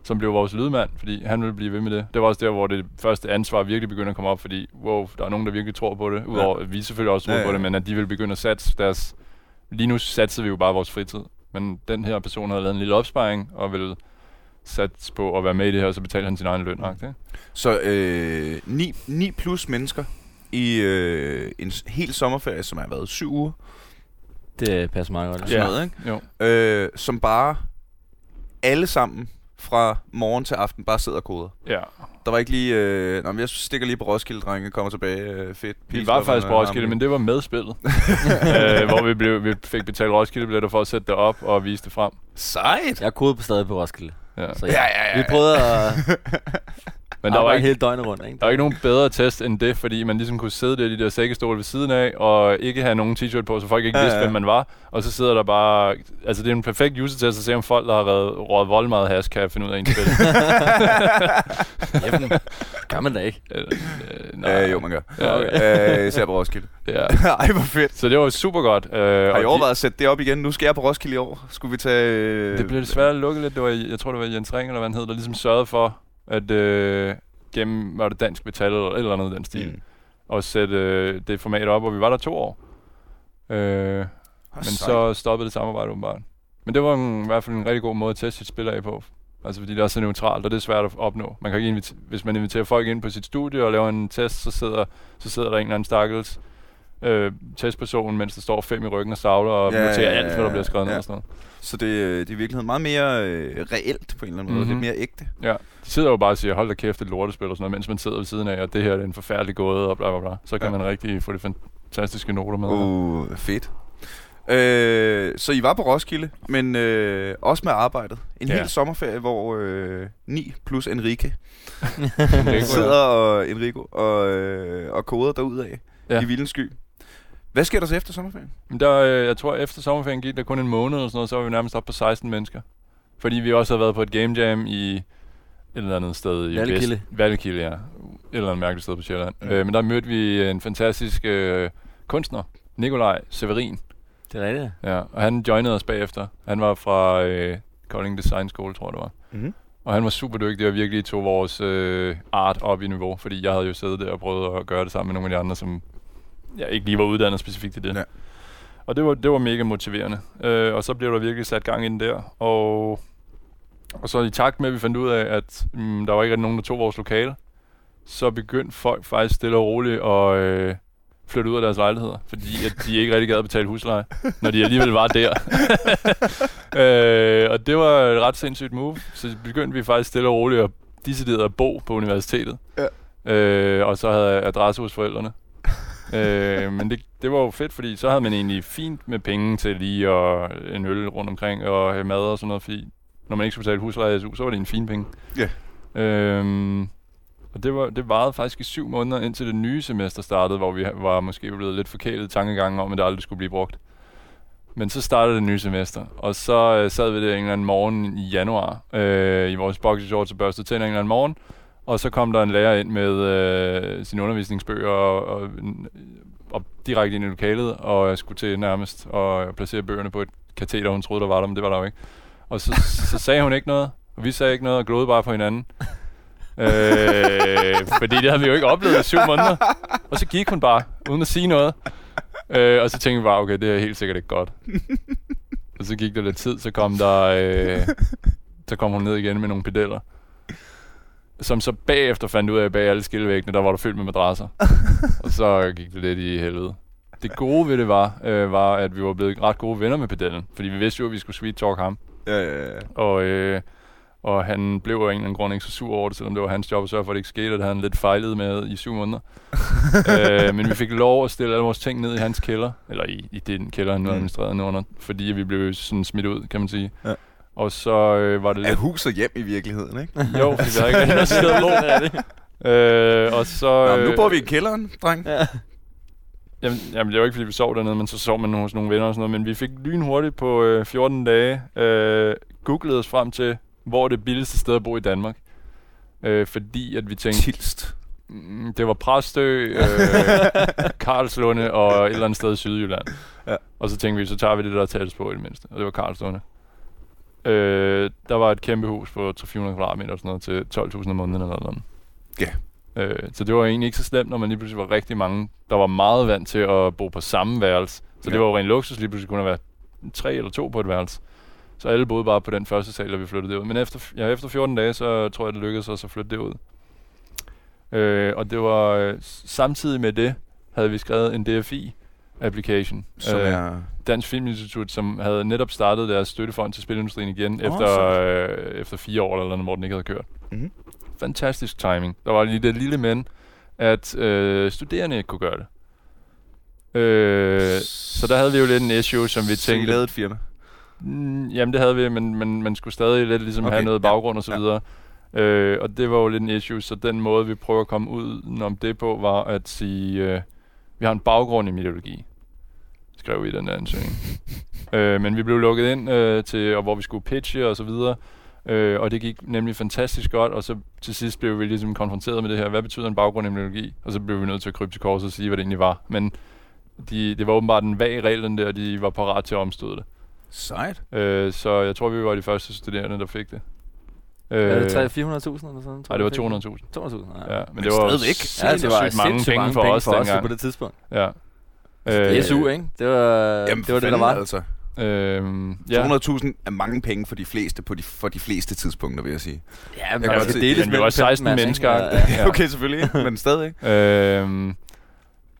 som blev vores lydmand, fordi han ville blive ved med det. Det var også der, hvor det første ansvar virkelig begyndte at komme op, fordi wow, der er nogen, der virkelig tror på det. Udover at vi selvfølgelig også tror Ja, ja, ja. på det, men at de vil begynde at satse deres... Lige nu satsede vi jo bare vores fritid. Men den her person havde lavet en lille opsparing, og ville satse på at være med i det her, og så betalte han sin egen løn. Ikke? så øh, 9, 9 plus mennesker i øh, en hel sommerferie, som har været syv uger. Det passer meget godt. sådan Ja. noget, ikke? Jo. Øh, som bare alle sammen fra morgen til aften bare sidder og koder. Ja. Der var ikke lige... Øh, nå, men jeg stikker lige på Roskilde, drenge, kommer tilbage. Øh, fedt. Vi var faktisk på Roskilde, men det var med spillet. øh, hvor vi, blev, vi fik betalt Roskilde-billetter for at sætte det op og vise det frem. Sejt! Jeg kodet på stadig på Roskilde. Ja. Så Ja, ja, ja, ja. vi prøvede at Men der var, ikke, hele døgnet rundt, ikke? der var ikke nogen bedre test end det, fordi man ligesom kunne sidde der i de der sækkestole ved siden af, og ikke have nogen t-shirt på, så folk ikke Ja, vidste, ja. hvem man var. Og så sidder der bare... Altså, det er en perfekt user-test at se, om folk, der har reddet, røget vold meget hash, kan finde ud af en spil. Jamen, gør man da ikke. Eller, øh, nej. Øh, jo, man gør. Ja, okay. øh, især på Roskilde. Ja. Ej, hvor fedt. Så det var super godt. Øh, Har I de- overvejet at sætte det op igen? Nu skal jeg på Roskilde i år. Skulle vi tage... Øh, Det blev desværre lukket lidt. Det var, jeg tror, det var Jens Ring, eller hvad han hed, der ligesom sørgede for, at øh, gennem, var det dansk metal eller et eller andet i den stil, mm. Og sætte øh, det format op, og vi var der to år. Øh, men så stoppede det samarbejde åbenbart. Men det var en, i hvert fald en rigtig god måde at teste sit spil af på. Altså fordi det er så neutralt, og det er svært at opnå. Man kan ikke invite- hvis man inviterer folk ind på sit studie og laver en test, så sidder, så sidder der en eller anden stakkels øh, testperson, mens der står fem i ryggen og savler og Ja, ja, noterer ja, alt, hvad der bliver skrevet ned ja. og sådan noget. Så det, øh, det er i virkeligheden meget mere øh, reelt på en eller anden måde. Mhm. Lidt mere ægte. Ja, de sidder jo bare og siger, hold da kæft, det et lortespil og sådan noget, mens man sidder ved siden af, og det her det er en forfærdelig gåde, og bla bla bla. Så kan Ja. man rigtig få de fantastiske noter med. Uh, fedt. Øh, så I var på Roskilde, men øh, også med arbejdet. En Ja. hel sommerferie, hvor øh, 9 plus Enrique sidder og, Enrico, og, øh, og koder derudad ja. Ja. i vildens sky. Hvad sker der så efter sommerferien? Men der, øh, jeg tror, efter sommerferien gik der kun en måned eller sådan noget, så var vi nærmest op på 16 mennesker. Fordi vi også havde været på et game jam i et eller andet sted i Vallekilde. Vest. Vallekilde, ja. Et eller andet mærkeligt sted på Sjælland. Mm. Øh, men der mødte vi en fantastisk øh, kunstner, Nikolaj Severin. Det er rigtigt. Ja, og han joinede os bagefter. Han var fra øh, Kolding Design School, tror jeg det var. Mm-hmm. Og han var super dygtig og virkelig tog vores øh, art op i niveau, fordi jeg havde jo siddet der og prøvet at gøre det sammen med nogle af de andre, som jeg ikke lige var uddannet specifikt til det. Ja. Og det var, det var mega motiverende. Øh, og så blev der virkelig sat gang i den der. Og, og så i takt med, at vi fandt ud af, at mm, der var ikke nogen, der tog vores lokale, så begyndte folk faktisk stille og roligt at øh, flytte ud af deres lejligheder, fordi at de ikke rigtig gad at betale husleje, når de alligevel var der. øh, og det var et ret sindssygt move. Så begyndte vi faktisk stille og roligt at decideret at bo på universitetet. Ja. Øh, og så havde jeg adresse hos forældrene. Øh, men det, det var jo fedt, fordi så havde man egentlig fint med penge til lige og en øl rundt omkring og have mad og sådan noget, fordi når man ikke skulle betale husleje SU, så var det en fin penge. Ja. Øhm, og det, var, det varede faktisk i syv måneder, indtil det nye semester startede, hvor vi var måske blevet lidt forkælet tankegangen om, at det aldrig skulle blive brugt. Men så startede det nye semester, og så øh, sad vi der en eller anden morgen i januar øh, i vores boxershorts og børstede tænder en eller anden morgen, og så kom der en lærer ind med øh, sine undervisningsbøger og, og, og direkte ind i lokalet, og jeg skulle til nærmest og placere bøgerne på et kateter, hun troede, der var der, men det var der jo ikke. Og så, så sagde hun ikke noget, og vi sagde ikke noget og glodede bare på hinanden. øh, fordi det havde vi jo ikke oplevet i syv måneder. Og så gik hun bare, uden at sige noget. Øh, og så tænkte vi bare, okay, det er helt sikkert ikke godt. og så gik der lidt tid, så kom der... Øh, så kom hun ned igen med nogle pedeller. Som så bagefter fandt ud af, at bag alle skillevæggene, der var der fyldt med madrasser. og så gik det lidt i helvede. Det gode ved det var, øh, var, at vi var blevet ret gode venner med pedellen. Fordi vi vidste jo, at vi skulle sweet talk ham. Ja, ja, ja. Og, øh, og han blev af en eller anden grund ikke så sur over det, selvom det var hans job at sørge for, at det ikke skete, og det havde han lidt fejlet med i syv måneder. øh, men vi fik lov at stille alle vores ting ned i hans kælder, eller i, i den kælder, han nu Mm. administrerede nu under, fordi vi blev sådan smidt ud, kan man sige. Ja. Og så øh, var det Er lidt... hus og hjem i virkeligheden, ikke? Jo, fordi vi havde ikke noget sted at bo. Øh, og så... Nå, nu øh, bor vi i kælderen, dreng. Ja. Jamen, jamen, det var ikke, fordi vi sov dernede, men så sov man hos nogle venner og sådan noget. Men vi fik lynhurtigt på øh, 14 dage øh, googlet os frem til, hvor er det billigste sted at bo i Danmark. Øh, fordi at vi tænkte, Tilst. mm, det var Præstø, øh, Karlslunde og et eller andet sted i Sydjylland. Ja. Og så tænkte vi, så tager vi det der tættest på i det mindste. Og det var Karlslunde. Øh, der var et kæmpe hus på 300 kvadratmeter og sådan noget til 12.000 om måneden eller noget. Ja. Øh, så det var egentlig ikke så slemt, når man lige pludselig var rigtig mange, der var meget vant til at bo på samme værelse. Så Ja. det var jo rent luksus lige pludselig kunne være tre eller to på et værelse. Så alle boede bare på den første sal, da vi flyttede derud. Men efter, ja, efter 14 dage, så tror jeg, det lykkedes os at flytte derud. Øh, og det var øh, samtidig med det, havde vi skrevet en DFI Application. Som Øh, er... Dansk Filminstitut, som havde netop startet deres støttefond til spilindustrien igen, oh, efter, øh, efter fire år eller noget, hvor den ikke havde kørt. Mhm. Fantastisk timing. Der var lige det lille men, at øh, studerende ikke kunne gøre det. Øh, så der havde vi jo lidt en issue, som vi Så I tænkte... lavede et firma? Mm, jamen det havde vi, men, men man skulle stadig lidt ligesom Okay, have noget ja, baggrund og så ja. videre. Øh, og det var jo lidt en issue, så den måde vi prøver at komme ud om det på, var at sige, øh, vi har en baggrund i meteorologi, skrev vi i den der ansøgning. øh, men vi blev lukket ind øh, til, og hvor vi skulle pitche og så videre. Øh, og det gik nemlig fantastisk godt, og så til sidst blev vi ligesom konfronteret med det her, hvad betyder en baggrund i meteorologi? Og så blev vi nødt til at krybe til korset og sige, hvad det egentlig var. Men de, det var åbenbart en vag regel, den der, og de var parat til at omstøde det. Sejt. Øh, så jeg tror, vi var de første studerende, der fik det. Øh, Er det 300-400.000 eller sådan? Nej, det var fik? 200.000. 200.000, ja. Ja, men, Men det var stadigvæk. Ja, det var sindssygt mange sindssygt penge for os for os dengang. på det tidspunkt. Ja. Det er SU, ikke? Det var Jamen, det, var det der var. Altså. Øhm, ja. 200.000 er mange penge for de fleste på de, for de fleste tidspunkter, vil jeg sige. Ja, men Jeg kan det deles mellem var 16 15 mand, ikke? mennesker. Ja, ja. Okay, selvfølgelig, men stadig. Øhm,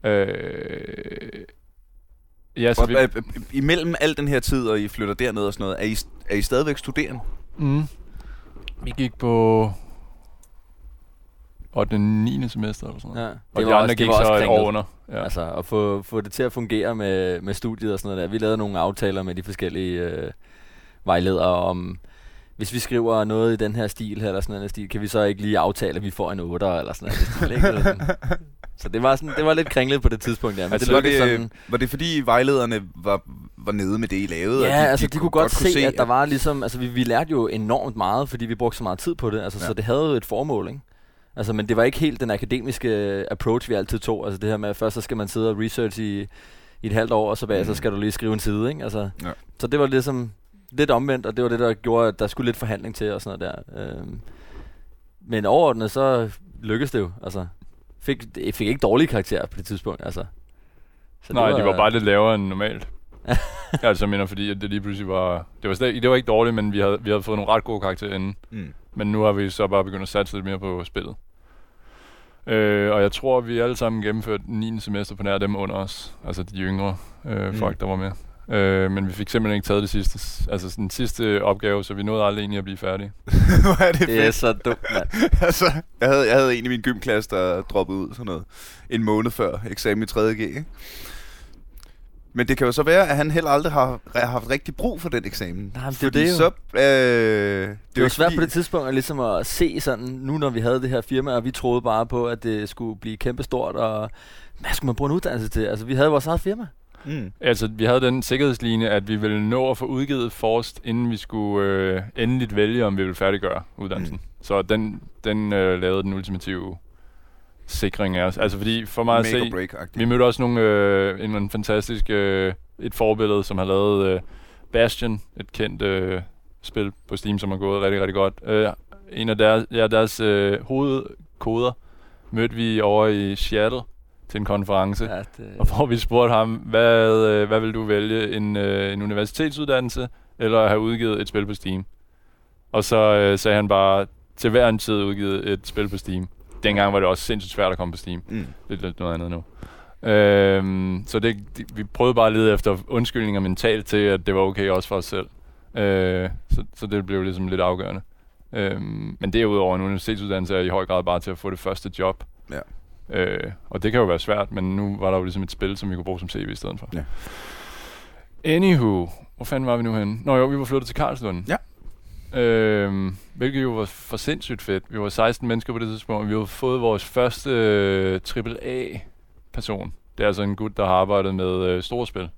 øh, ja, så Og, vi, øh, øh, imellem al den her tid, og I flytter derned og sådan noget, er I, er I stadigvæk studerende? mm, vi gik på og den 9. semester eller sådan noget. Ja. Og de andre også- gik så et år under. Ja. Altså at få, få det til at fungere med, med studiet og sådan noget der. Vi lavede nogle aftaler med de forskellige øh, vejledere om, hvis vi skriver noget i den her stil her, eller sådan en stil, kan vi så ikke lige aftale, at vi får en 8 eller sådan noget. Stil, ikke? Eller sådan. Så det var, sådan, det var lidt kringlet på det tidspunkt, ja. Men Altså, det var, det, sådan, var det fordi vejlederne var, var nede med det, I lavede? Ja, og altså de, kunne godt, se, at der var ligesom, altså vi, vi lærte jo enormt meget, fordi vi brugte så meget tid på det, altså ja. så det havde jo et formål, ikke? Altså, men det var ikke helt den akademiske øh, approach, vi altid tog. Altså det her med, at først så skal man sidde og research i, i et halvt år, og så bagefter Mm. så skal du lige skrive en side, ikke? Altså, Ja. Så det var ligesom lidt omvendt, og det var det, der gjorde, at der skulle lidt forhandling til og sådan noget der. Øhm, men overordnet, så lykkedes det jo. Altså, fik, jeg fik ikke dårlige karakterer på det tidspunkt, altså. Så Nej, de var bare lidt lavere end normalt. altså, jeg mener, fordi at det lige pludselig var... Det var, slet, det var ikke dårligt, men vi havde, vi havde fået nogle ret gode karakterer inden. Mm. Men nu har vi så bare begyndt at satse lidt mere på spillet. Øh, og jeg tror, vi alle sammen gennemførte 9. semester på nær dem under os. Altså de yngre øh, Mm. folk, der var med. Øh, men vi fik simpelthen ikke taget det sidste, altså den sidste opgave, så vi nåede aldrig egentlig at blive færdige. Hvor er det, Det er fedt. så dumt, mand. altså, jeg havde, jeg havde en i min gymklasse, der droppede ud sådan noget en måned før eksamen i 3.G. Men det kan jo så være, at han heller aldrig har, har haft rigtig brug for den eksamen. Nej, men det er det jo. så, øh, det, Det var ikke svært fordi- på det tidspunkt at, ligesom at se sådan, nu når vi havde det her firma, og vi troede bare på, at det skulle blive kæmpestort, og hvad skulle man bruge en uddannelse til? Altså, vi havde vores eget firma. Mm. Altså, vi havde den sikkerhedslinje, at vi ville nå at få udgivet Forst, inden vi skulle øh, endeligt vælge, om vi ville færdiggøre uddannelsen. Mm. Så den, den øh, lavede den ultimative sikring af os. Altså, fordi for mig at se... Vi mødte også nogle, øh, en, en fantastisk, øh, et forbillede, som har lavet øh, Bastion, et kendt øh, spil på Steam, som har gået rigtig, rigtig godt. Øh, en af deres, ja, deres øh, hovedkoder mødte vi over i Seattle til en konference. Ja, det, Og hvor vi spurgte ham, hvad, øh, hvad vil du vælge, en, øh, en universitetsuddannelse, eller have udgivet et spil på Steam? Og så øh, sagde han bare, til hver en tid udgivet et spil på Steam. Dengang var det også sindssygt svært at komme på Steam. Mm. Det er lidt noget andet nu. Øhm, så det, det, vi prøvede bare at lede efter undskyldninger mentalt til, at det var okay også for os selv. Øh, så, så det blev ligesom lidt afgørende. Øhm, men derudover en universitetsuddannelse er i høj grad bare til at få det første job. Ja. Øh, og det kan jo være svært, men nu var der jo ligesom et spil, som vi kunne bruge som CV i stedet for. Ja. Anywho, hvor fanden var vi nu henne? Nå jo, vi var flyttet til Karlslund. Ja. Øhm, hvilket jo var for sindssygt fedt. Vi var 16 mennesker på det tidspunkt, og vi havde fået vores første øh, AAA-person. Det er altså en gut, der har arbejdet med øh, store spil,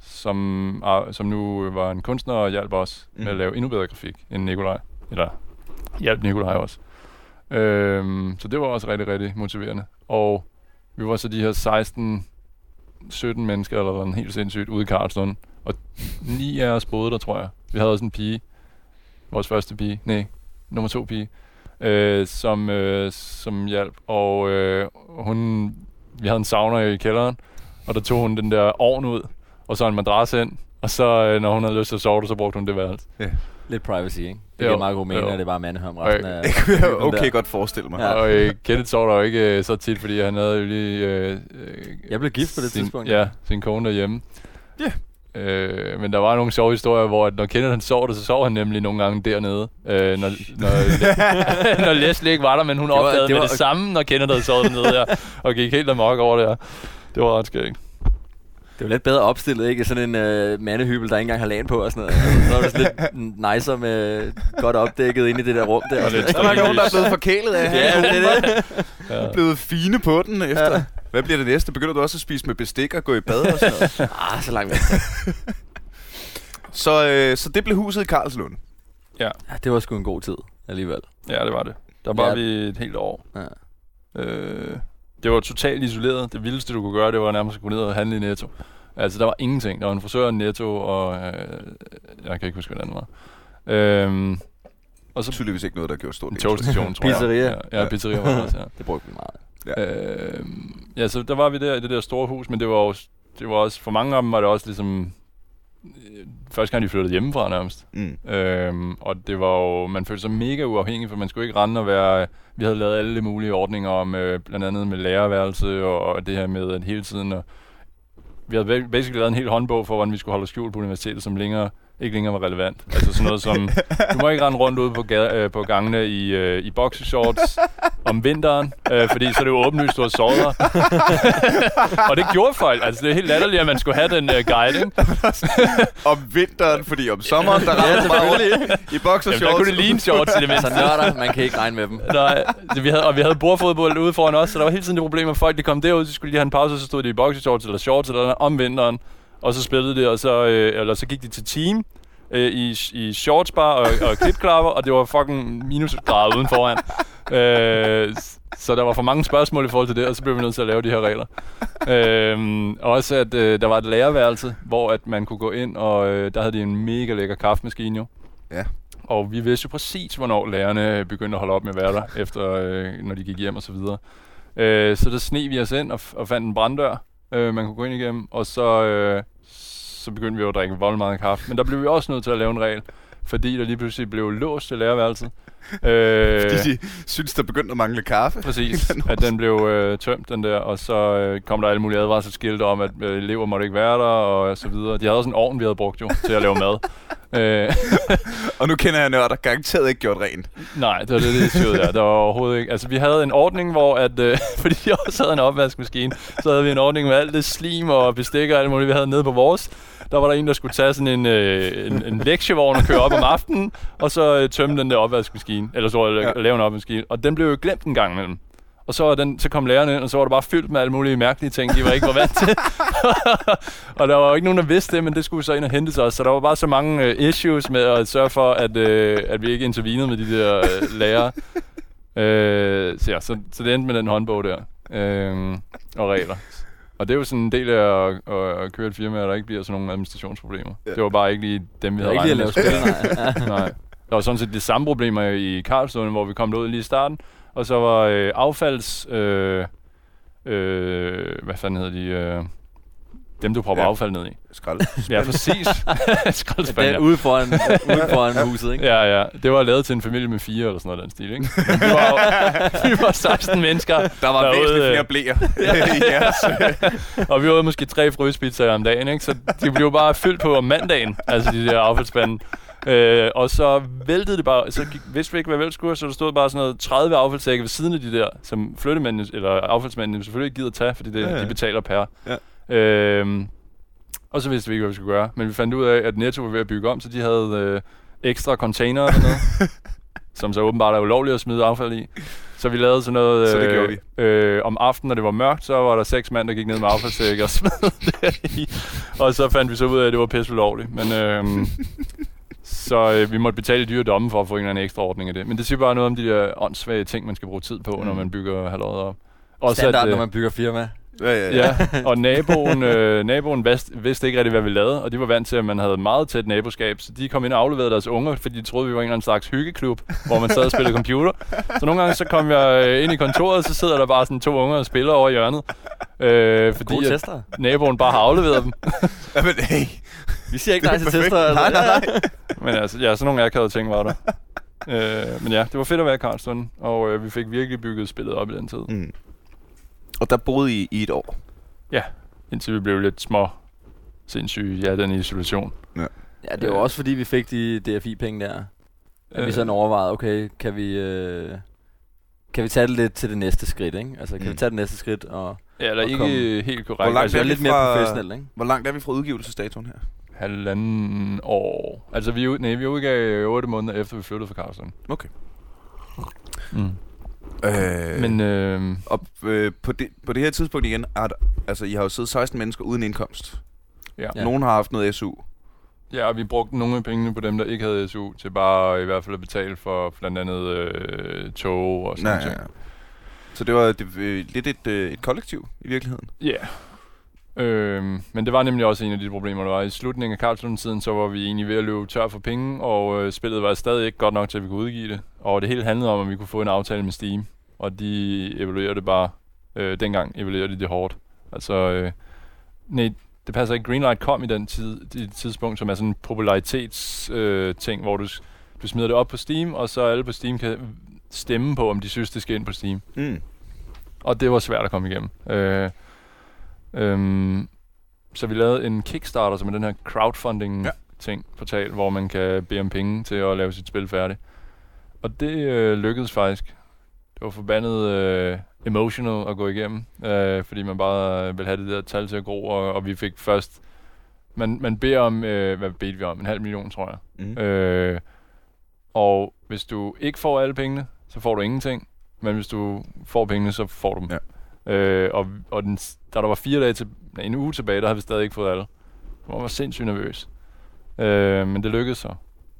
som, som nu var en kunstner og hjalp os mm. med at Mhm. lave endnu bedre grafik end Nikolaj. Eller hjalp Nikolaj også. Øhm, så det var også rigtig, rigtig motiverende. Og vi var så de her 16 17 mennesker, eller sådan helt sindssygt, ude i Karlslund. Og ni af os boede der, tror jeg. Vi havde også en pige. Vores første pige. Nej, nummer to pige. Øh, som, øh, som hjalp. Og øh, hun... Vi havde en sauna i kælderen. Og der tog hun den der ovn ud. Og så en madras ind. Og så, øh, når hun havde lyst til at sove, så brugte hun det værelse. lidt privacy, ikke? giver Jo, meget god mening, at det er bare Mandeholm resten Okay. af... Det kunne jeg den okay der. godt forestille mig. Ja. Og øh, Kenneth sov der jo ikke øh, så tit, fordi han havde jo lige... Øh, øh, Jeg blev gift på det sin, tidspunkt. Ja, sin kone derhjemme. Ja. Øh, men der var nogle sjove historier, hvor at når Kenneth han sov der, så sov han nemlig nogle gange dernede. Øh, når, når, når Leslie ikke var der, men hun Det var- opdagede det med var- det samme, når Kenneth havde sovet dernede der, og gik helt amok over det her. Det var ret skægt. Det var lidt bedre opstillet, ikke? Sådan en øh, mandehybel, der ikke engang har lan på og sådan noget. Altså, så var det sådan lidt nicer med godt opdækket ind i det der rum der. Og lidt Der er nogen, der er blevet forkælet af ja, det er det. Ja. blevet fine på den efter. Ja. Hvad bliver det næste? Begynder du også at spise med bestik og gå i bad og sådan noget? Ah, så langt væk. Så, øh, så det blev huset i Karlslund. Ja, det var sgu en god tid alligevel. Ja, det var det. Der var Ja. vi et helt år. Ja. Øh, det var totalt isoleret. Det vildeste, du kunne gøre, det var nærmest at gå ned og handle i Netto. Altså, der var ingenting. Der var en frisør i Netto, og øh, jeg kan ikke huske, hvad det andet var. Øh, og Så tydeligvis ikke noget, der gjorde stort en togstation, tror jeg. Pizzeria. Ja, ja, pizzeria var det også, ja. Det brugte vi meget. Ja. Øh, ja, så der var vi der i det der store hus, men det var, jo, det var også, for mange af dem var det også ligesom, øh, første gang de flyttede hjemmefra nærmest. Mm. Øhm, og det var jo, man følte sig mega uafhængig, for man skulle ikke rende og være, vi havde lavet alle mulige ordninger om, øh, blandt andet med lærerværelse og, og det her med at hele tiden, og vi havde ba- basically lavet en hel håndbog for, hvordan vi skulle holde os skjult på universitetet, som længere, ikke længere var relevant. Altså sådan noget som, du må ikke rende rundt ude på, gade, øh, på gangene i, øh, i boxershorts om vinteren, øh, fordi så er det jo åbenlyst, du har sovet der. og det gjorde folk. Altså det er helt latterligt, at man skulle have den øh, guide, ikke? Om vinteren, fordi om sommeren, der rammer bare rundt i Jamen, der boxershorts. kunne det ligne shorts i det mindste. Så nørder, man kan ikke regne med dem. Nej, det- vi havde, og vi havde bordfodbold ude foran os, så der var hele tiden det problem, at folk de kom derud, så skulle de have en pause, og så stod de i boxershorts eller shorts eller noget om vinteren, og så spillede de, og så, øh, eller så gik de til team øh, i, i shortsbar og, og klipklapper, og det var fucking minusgrader uden foran. Øh, så der var for mange spørgsmål i forhold til det, og så blev vi nødt til at lave de her regler. Øh, også at øh, der var et lærerværelse, hvor at man kunne gå ind, og øh, der havde de en mega lækker kaffemaskine jo. Ja. Og vi vidste jo præcis, hvornår lærerne begyndte at holde op med at være der, efter, øh, når de gik hjem og så videre. Øh, så der sne vi os ind og, og fandt en branddør, øh, man kunne gå ind igennem, og så, øh, så begyndte vi jo at drikke vold meget kaffe. Men der blev vi også nødt til at lave en regel, fordi der lige pludselig blev låst til lærerværelset. Øh, Fordi de synes, der begyndte at mangle kaffe. Præcis, Den at den blev øh, tømt, den der, og så øh, kom der alle mulige advarselsskilte om, at øh, elever måtte ikke være der, og så videre. De havde også en ovn, vi havde brugt jo, til at lave mad. øh, Og nu kender jeg nørder garanteret ikke gjort rent. nej, det var det, det syede jeg. Der var overhovedet ikke. Altså, vi havde en ordning, hvor at, øh, fordi jeg også havde en opvaskemaskine, så havde vi en ordning med alt det slim og bestik og alt muligt, vi havde nede på vores. Der var der en, der skulle tage sådan en, øh, en, en lektievogn og køre op om aftenen, og så øh, tømme den der opvaskemaskine, eller så Ja. lave en opvaskemaskine. Og den blev jo glemt en gang imellem. Og så, den, så kom lærerne ind, og så var det bare fyldt med alle mulige mærkelige ting, de var ikke var vant til. og der var jo ikke nogen, der vidste det, men det skulle så ind og hente os. Så der var bare så mange øh, issues med at sørge for, at, øh, at vi ikke intervenede med de der øh, lærere. øh, så, ja, så, så det endte med den håndbog der. Øh, og regler. Og det er jo sådan en del af at, at, at køre et firma, at der ikke bliver sådan nogle administrationsproblemer. Ja. Det var bare ikke lige dem, vi Det er havde ikke lige at regnet lave med. spil, nej. Nej. Der var sådan set de samme problemer i Karlslund, hvor vi kom ud lige i starten. Og så var øh, affalds... Øh, øh, hvad fanden hedder de? Øh, dem, du propper Ja. affald ned i. Skrald. Ja, præcis. Skraldespand, Det ja. ude foran, ude foran huset, ikke? Ja, ja. Det var lavet til en familie med fire eller sådan noget den stil, ikke? Vi var, vi var 16 mennesker, Der var Derude, væsentligt flere blæer i jeres. og vi åd måske tre frysepizzaer om dagen, ikke? Så de blev bare fyldt på om mandagen, altså de der affaldsspande. Øh, og så væltede det bare, så gik, vidste vi ikke, hvad vel skulle, så der stod bare sådan noget 30 affaldssække ved siden af de der, som flyttemændene, eller affaldsmændene selvfølgelig ikke gider tage, fordi det, ja. ja. de betaler per. Ja. Øhm, og så vidste vi ikke, hvad vi skulle gøre. Men vi fandt ud af, at Netto var ved at bygge om, så de havde øh, ekstra container og noget, som så åbenbart er ulovligt at smide affald i. Så vi lavede sådan noget Så det gjorde øh, om aftenen, når det var mørkt, så var der seks mand, der gik ned med affaldssække og smed det i. Og så fandt vi så ud af, at det var pisse ulovligt. Men, øh, så øh, vi måtte betale dyre domme for at få en eller anden ekstra ordning af det. Men det siger bare noget om de der åndssvage ting, man skal bruge tid på, mm. når man bygger halvåret op. Også Standard, at, når øh, man bygger firma. Ja, ja, ja. Ja, og naboen, øh, naboen vidste, vidste ikke rigtig, hvad vi lavede, og de var vant til, at man havde meget tæt naboskab, så de kom ind og afleverede deres unger, fordi de troede, vi var en eller anden slags hyggeklub, hvor man sad og spillede computer. Så nogle gange så kom jeg øh, ind i kontoret, og så sidder der bare sådan to unger og spiller over i hjørnet, øh, fordi Gode at tester. naboen bare har afleveret dem. ja men hey, Vi siger ikke nej til tester. Altså. Nej, nej, nej. Men altså, ja, sådan nogle akavede ting var der. øh, men ja, det var fedt at være i Karlsson, og øh, vi fik virkelig bygget spillet op i den tid. Mm. Og der boede I i et år. Indtil vi blev lidt små sindssyge, ja, den isolation. Ja, det var også fordi, vi fik de DFI-penge der. At vi Øh, sådan overvejede, okay, kan vi, øh, kan vi tage det lidt til det næste skridt, ikke? Altså, kan Mm. vi tage det næste skridt og, Ja, eller og ikke komme- helt korrekt. Hvor langt altså, er vi lidt mere fra- professionel, ikke? Hvor langt er vi fra udgivelsesdatoen her? halvanden år. Altså, vi, ud- nej, vi udgav 8 måneder efter, vi flyttede fra Karlsson. Okay. Mm. Øh, Men øh, og, øh, på, det, på det her tidspunkt igen, er der, altså I har jo siddet 16 mennesker uden indkomst. ja. Nogen har haft noget SU. ja, og vi brugte nogle af pengene på dem, der ikke havde SU, til bare i hvert fald at betale for blandt andet øh, tog og sådan noget. ja, ja. Så det var det, øh, lidt et, øh, et kollektiv i virkeligheden. Ja. Øhm, men det var nemlig også en af de problemer, der var. I slutningen af Karlslund-tiden, så var vi egentlig ved at løbe tør for penge, og øh, spillet var stadig ikke godt nok til, at vi kunne udgive det. Og det hele handlede om, at vi kunne få en aftale med Steam, og de evaluerede det bare. Øh, dengang evaluerede de det hårdt. Altså, øh, nej, det passer ikke. Greenlight kom i den tid, i det tidspunkt, som er sådan en popularitets øh, ting, hvor du, du smider det op på Steam, og så alle på Steam kan stemme på, om de synes, det skal ind på Steam. Mm. Og det var svært at komme igennem. Øh, øhm, så vi lavede en Kickstarter, som er den her crowdfunding-ting, portal, hvor man kan bede om penge til at lave sit spil færdigt. Og det øh, lykkedes faktisk. Det var forbandet øh, emotional at gå igennem, øh, fordi man bare øh, ville have det der tal til at gro, og, og vi fik først... Man, man beder om, øh, hvad bedte vi om? En halv million, tror jeg. Mm. Øh, og hvis du ikke får alle pengene, så får du ingenting. Men hvis du får pengene, så får du dem. Ja. Øh, og og den, da der var fire dage til, en uge tilbage, der havde vi stadig ikke fået alle. Jeg var sindssygt nervøs. Øh, men det lykkedes så.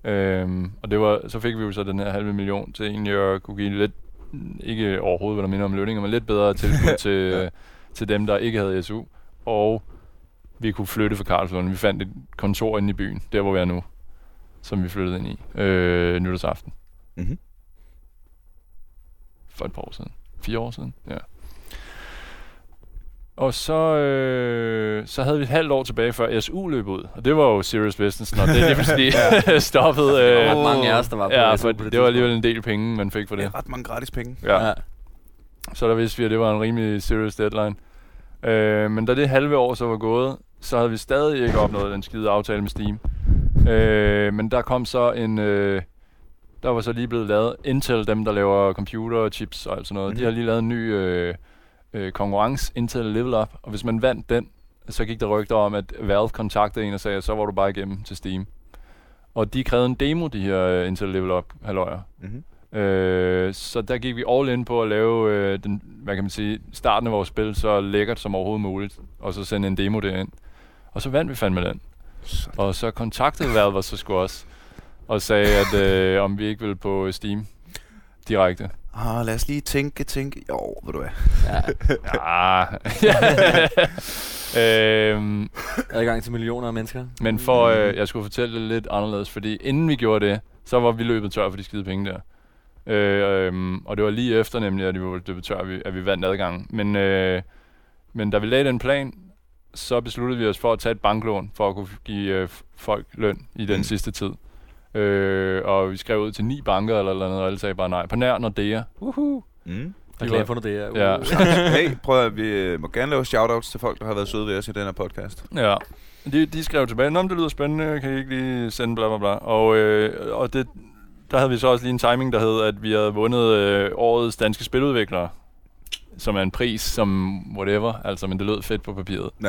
Øh, og det var, så fik vi jo så den her halve million til egentlig at kunne give lidt, ikke overhovedet, hvad der minder om lønninger, men lidt bedre tilskud til, Ja. ja. til dem, der ikke havde SU. Og vi kunne flytte fra Karlslund. Vi fandt et kontor inde i byen, der hvor vi er nu, som vi flyttede ind i øh, nytårsaften Mm-hmm. for et par år siden. Fire år siden, ja. Og så, øh, så havde vi et halvt år tilbage før SU løb ud. Og det var jo serious business, når det lige pludselig stoppede. Der var Øh, ret mange af os, der var på ja, SU det, det var alligevel en del penge, man fik for Det er ret mange gratis penge. Ja. Ja. Så der vidste vi, at det var en rimelig serious deadline. Øh, men da det halve år så var gået, så havde vi stadig ikke opnået den skide aftale med Steam. Øh, men der kom så en... Øh, der var så lige blevet lavet Intel, dem der laver computer, chips og alt sådan noget. Mm-hmm. De Mhm. har lige lavet en ny øh, øh, konkurrence, Intel Level Up. Og hvis man vandt den, så gik der rygter om, at Valve kontaktede en og sagde, at så var du bare igennem til Steam. Og de krævede en demo, de her øh, Intel Level Up halvøjer. Mm-hmm. Øh, så der gik vi all in på at lave øh, den, hvad kan man sige, starten af vores spil så lækkert som overhovedet muligt, og så sende en demo derind. Og så vandt vi fandme den. Og så kontaktede Valve os så sgu også, og sagde, at øh, om vi ikke ville på Steam direkte. Ah, lad os lige tænke, tænke. Jo, ved du hvad. ja. Ja. øhm, Adgang til millioner af mennesker. men for, øh, jeg skulle fortælle det lidt anderledes, fordi inden vi gjorde det, så var vi løbet tør for de skide penge der. Øh, øhm, og det var lige efter nemlig, at vi var løbet tør, at vi, at vi vandt adgangen. Men, øh, men da vi lagde den plan, så besluttede vi os for at tage et banklån, for at kunne give øh, folk løn i den mm. sidste tid. Øh, og vi skrev ud til ni banker eller noget, og alle sagde bare nej. På nær Nordea. Uhuh. Mm. Reklame for noget det Ja. hey, prøv at vi øh, må gerne lave shoutouts til folk, der har været søde ved os i den her podcast. Ja. De, de skrev tilbage, Nå, det lyder spændende, kan I ikke lige sende bla bla bla. Og, øh, og det, der havde vi så også lige en timing, der hed, at vi havde vundet øh, årets danske spiludviklere. Som er en pris, som whatever, altså, men det lød fedt på papiret. Ja.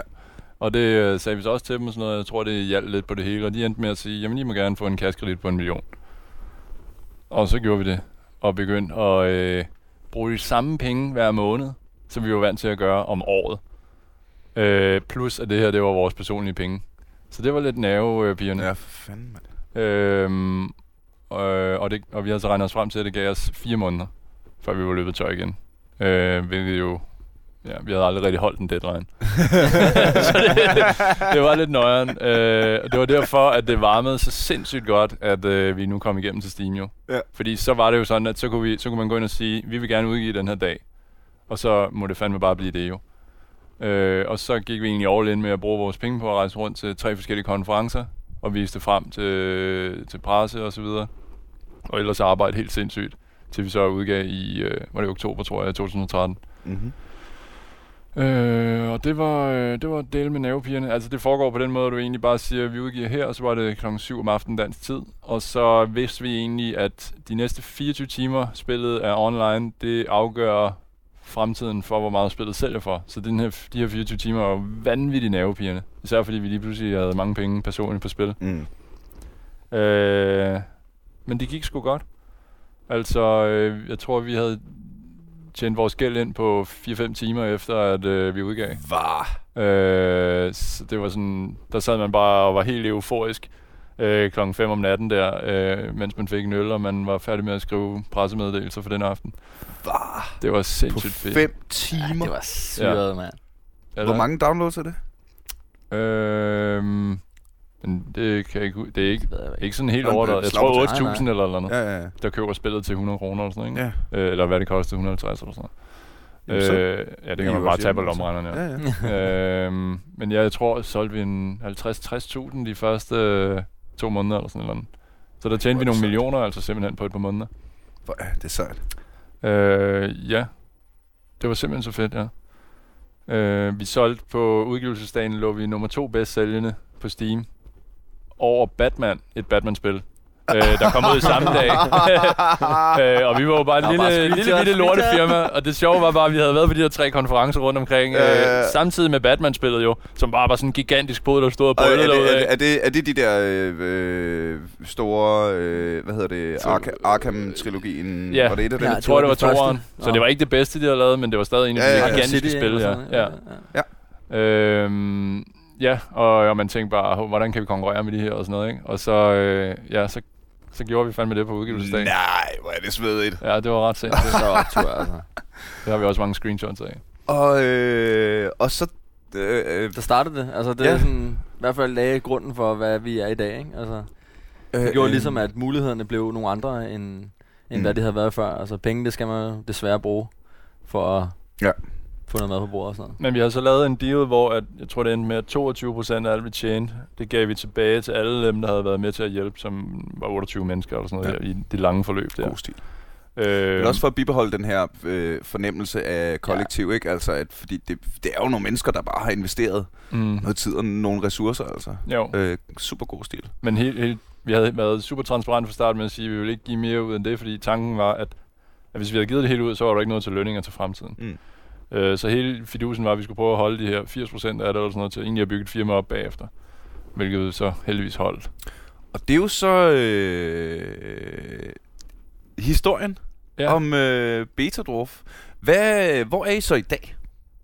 Og det øh, sagde vi så også til dem og sådan noget. Jeg tror, det hjalp lidt på det hele. Og de endte med at sige, jamen I må gerne få en kassekredit på en million. Og så gjorde vi det. Og begyndte at øh, bruge de samme penge hver måned, som vi var vant til at gøre om året. Øh, plus at det her, det var vores personlige penge. Så det var lidt nerve, øh, pigerne. Ja, for fanden, mand. Øhm, øh, og, det, og vi havde så regnet os frem til, at det gav os fire måneder, før vi var løbet tør igen. Øh, hvilket jo... Ja, vi havde aldrig rigtig holdt en deadline. så det, det var lidt nøjeren. Øh, og det var derfor, at det varmede så sindssygt godt, at øh, vi nu kom igennem til Steam jo. Ja. Fordi så var det jo sådan, at så kunne, vi, så kunne man gå ind og sige, vi vil gerne udgive den her dag. Og så må det fandme bare blive det jo. Øh, og så gik vi egentlig all in med at bruge vores penge på at rejse rundt til tre forskellige konferencer og vise det frem til, til presse og så videre. og ellers arbejde helt sindssygt, til vi så udgav i, øh, var det oktober, tror jeg, 2013. Mm-hmm. Øh, og det var, øh, det var del med nervepigerne. Altså det foregår på den måde, at du egentlig bare siger, at vi udgiver her, og så var det klokken 7 om aftenen dansk tid. Og så vidste vi egentlig, at de næste 24 timer spillet er online, det afgør fremtiden for, hvor meget spillet sælger for. Så den her, de her 24 timer var vanvittigt nervepigerne. Især fordi vi lige pludselig havde mange penge personligt på spil. Mm. Øh, men det gik sgu godt. Altså, øh, jeg tror, vi havde tjent vores gæld ind på 4-5 timer efter, at øh, vi udgav. Var. Øh, så det var sådan, der sad man bare og var helt euforisk øh, klokken 5 om natten der, øh, mens man fik en øl, og man var færdig med at skrive pressemeddelelser for den aften. Var. Det var På sindssygt fedt. fem Ja, timer. det var syret, ja. mand. Hvor mange downloads er det? Øh, men det kan jeg ikke, det er ikke, Det jeg ikke. sådan helt Jamen, overdrevet. Jeg tror af. 8.000 eller eller andet, Ja, ja, ja. der køber spillet til 100 kroner eller sådan noget, ikke? ja. Øh, eller hvad det kostede, 150 eller sådan Jamen, noget. så- Øh, ja, det kan man bare tage på lommeregneren, ja. ja, ja. øhm, men ja, jeg tror, solgte vi en 50-60.000 de første øh, to måneder eller sådan noget. Så der tjente vi nogle sejt. millioner, altså simpelthen på et par måneder. Hvor er det sejt. Øh, ja, det var simpelthen så fedt, ja. Øh, vi solgte på udgivelsesdagen, lå vi nummer to bedst sælgende på Steam. Over Batman, et Batman-spil. øh, der kom ud samme dag. øh, og vi var jo bare var lille, bare lille bitte lortefirma, og det sjove var bare, at vi havde været på de her tre konferencer rundt omkring, Ja, ja, øh, ja. samtidig med Batman-spillet jo, som bare var sådan en gigantisk bod, der stod og Og er, brølede det, er, det, er, det, er det de der øh, øh, store, øh, hvad hedder det, Arca- Arkham-trilogien? Ja. Var det et af dem? Ja, Jeg tror, det var toeren. Så det var ikke det bedste, de havde lavet, men det var stadig en af Ja, de ja, ja. gigantiske spil. Ja. sådan, Ja. ja. Øhm, ja, og, og man tænkte bare, "Hov, hvordan kan vi konkurrere med de her og sådan noget, ikke? Og så, øh, ja, så, så gjorde vi fandme det på udgivelsesdagen. Nej, hvor er det svedigt. Ja, det var ret sindssygt. Så var tur, altså. Det har vi også mange screenshots af. Og, øh, og så... Øh, øh, Der startede det. Altså, det Ja. er sådan, i hvert fald lagde grunden for, hvad vi er i dag, ikke? Altså, øh, det gjorde ligesom, at mulighederne blev nogle andre, end, end Mm. hvad det havde været før. Altså, penge, det skal man desværre bruge, for at Ja. Få noget mad på bordet og sådan noget. Men vi har så lavet en deal, hvor at, jeg tror, det endte med, at 22 procent af alt, vi tjente, det gav vi tilbage til alle dem, der havde været med til at hjælpe, som var 28 mennesker eller sådan noget Ja. ja. i det lange forløb der. God stil. Øh, Men også for at bibeholde den her øh, fornemmelse af kollektiv, ikke? Altså, at, fordi det, det er jo nogle mennesker, der bare har investeret mm, noget tid og nogle ressourcer, altså. jo. Øh, super god stil. Men helt, helt, vi havde været super transparent fra start med at sige, at vi ville ikke give mere ud end det, fordi tanken var, at, at hvis vi havde givet det helt ud, så var der ikke noget til lønninger til fremtiden. Mm. Øh, så hele fidusen var, at vi skulle prøve at holde de her 80% af det, eller sådan noget, til egentlig at bygge et firma op bagefter. Hvilket vi så heldigvis holdt. Og det er jo så øh, historien Ja. om øh, Betadwarf. Hvad, hvor er I så i dag?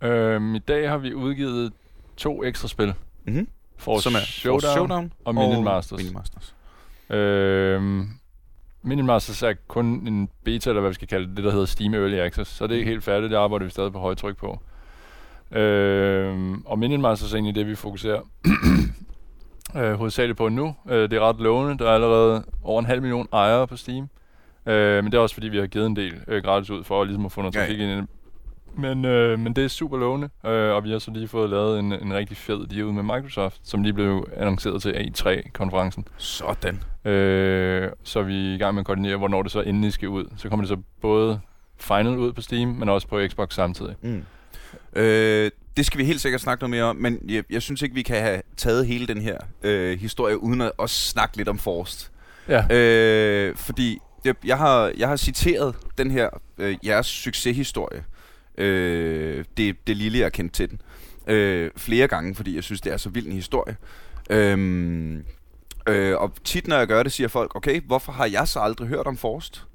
Øhm, I dag har vi udgivet to ekstra spil. Mm-hmm. For Som er Showdown, Showdown og Minion Masters. Minion Masters. Øhm, Minion Masters er kun en beta, eller hvad vi skal kalde det, det der hedder Steam Early Access. Så det er ikke helt færdigt, det arbejder vi stadig på højtryk på. Øhm, og Minion Masters er egentlig det, vi fokuserer øh, hovedsageligt på nu. Øh, det er ret lovende. Der er allerede over en halv million ejere på Steam. Øh, men det er også fordi, vi har givet en del øh, gratis ud for ligesom at få noget Ja, ja. trafik ind. Men, øh, men det er super lovende, øh, og vi har så lige fået lavet en, en rigtig fed deal med Microsoft, som lige blev annonceret til A3-konferencen. Sådan. Øh, så er vi i gang med at koordinere, hvornår det så endelig skal ud. Så kommer det så både final ud på Steam, men også på Xbox samtidig. Mm. Øh, det skal vi helt sikkert snakke noget mere om, men jeg, jeg synes ikke, vi kan have taget hele den her øh, historie, uden at også snakke lidt om Forrest. Ja. Øh, fordi jeg, jeg, har, jeg har citeret den her, øh, jeres succeshistorie, øh, det, det lille, jeg kendt til den, øh, flere gange, fordi jeg synes, det er så vild en historie. Øhm, øh, og tit, når jeg gør det, siger folk, okay, hvorfor har jeg så aldrig hørt om Forrest?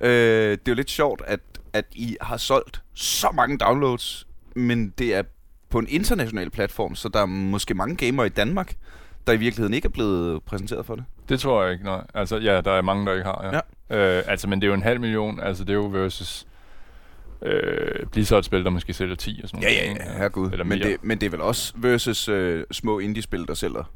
Øh, det er jo lidt sjovt, at, at I har solgt så mange downloads, men det er på en international platform, så der er måske mange gamere i Danmark, der i virkeligheden ikke er blevet præsenteret for det. Det tror jeg ikke, nej. Altså, ja, der er mange, der ikke har, ja. Øh, altså, men det er jo en halv million, altså det er jo versus øh, Blizzard-spil, der måske sælger 10 og sådan Ja, noget. ja, ikke? ja, herregud. Eller Men mere. det, men det er vel også versus øh, små indie-spil, der sælger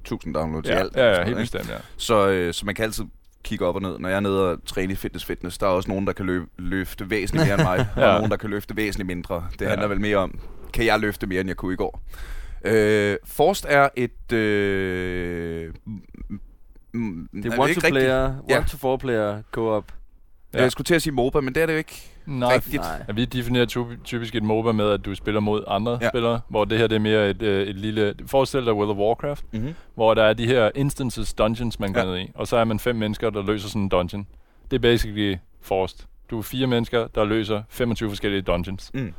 1000 downloads i ja, alt. ja, og ja, helt bestemt, ja. Så, øh, så man kan altid kigge op og ned. Når jeg er nede og træne i fitness fitness, der er også nogen, der kan løbe, løfte væsentligt mere end mig, og Ja. nogen, der kan løfte væsentligt mindre. Det Ja. handler vel mere om, kan jeg løfte mere, end jeg kunne i går? Øh, Forst er et... Øh, Det er jo one ikke to rigtigt. player, Ja. one to four player co-op. Ja. Jeg skulle til at sige MOBA, men det er det jo ikke. Nej, Rigtigt. Nej. Ja, vi definerer typ- typisk et MOBA med, at du spiller mod andre Ja. ja. spillere, hvor det her det er mere et, øh, et lille... Forestil dig World of Warcraft, Mm-hmm. hvor der er de her instances, dungeons, man går Ja. ned i. Og så er man fem mennesker, der løser sådan en dungeon. Det er basically Forced. Du er fire mennesker, der løser 25 forskellige dungeons. Mm.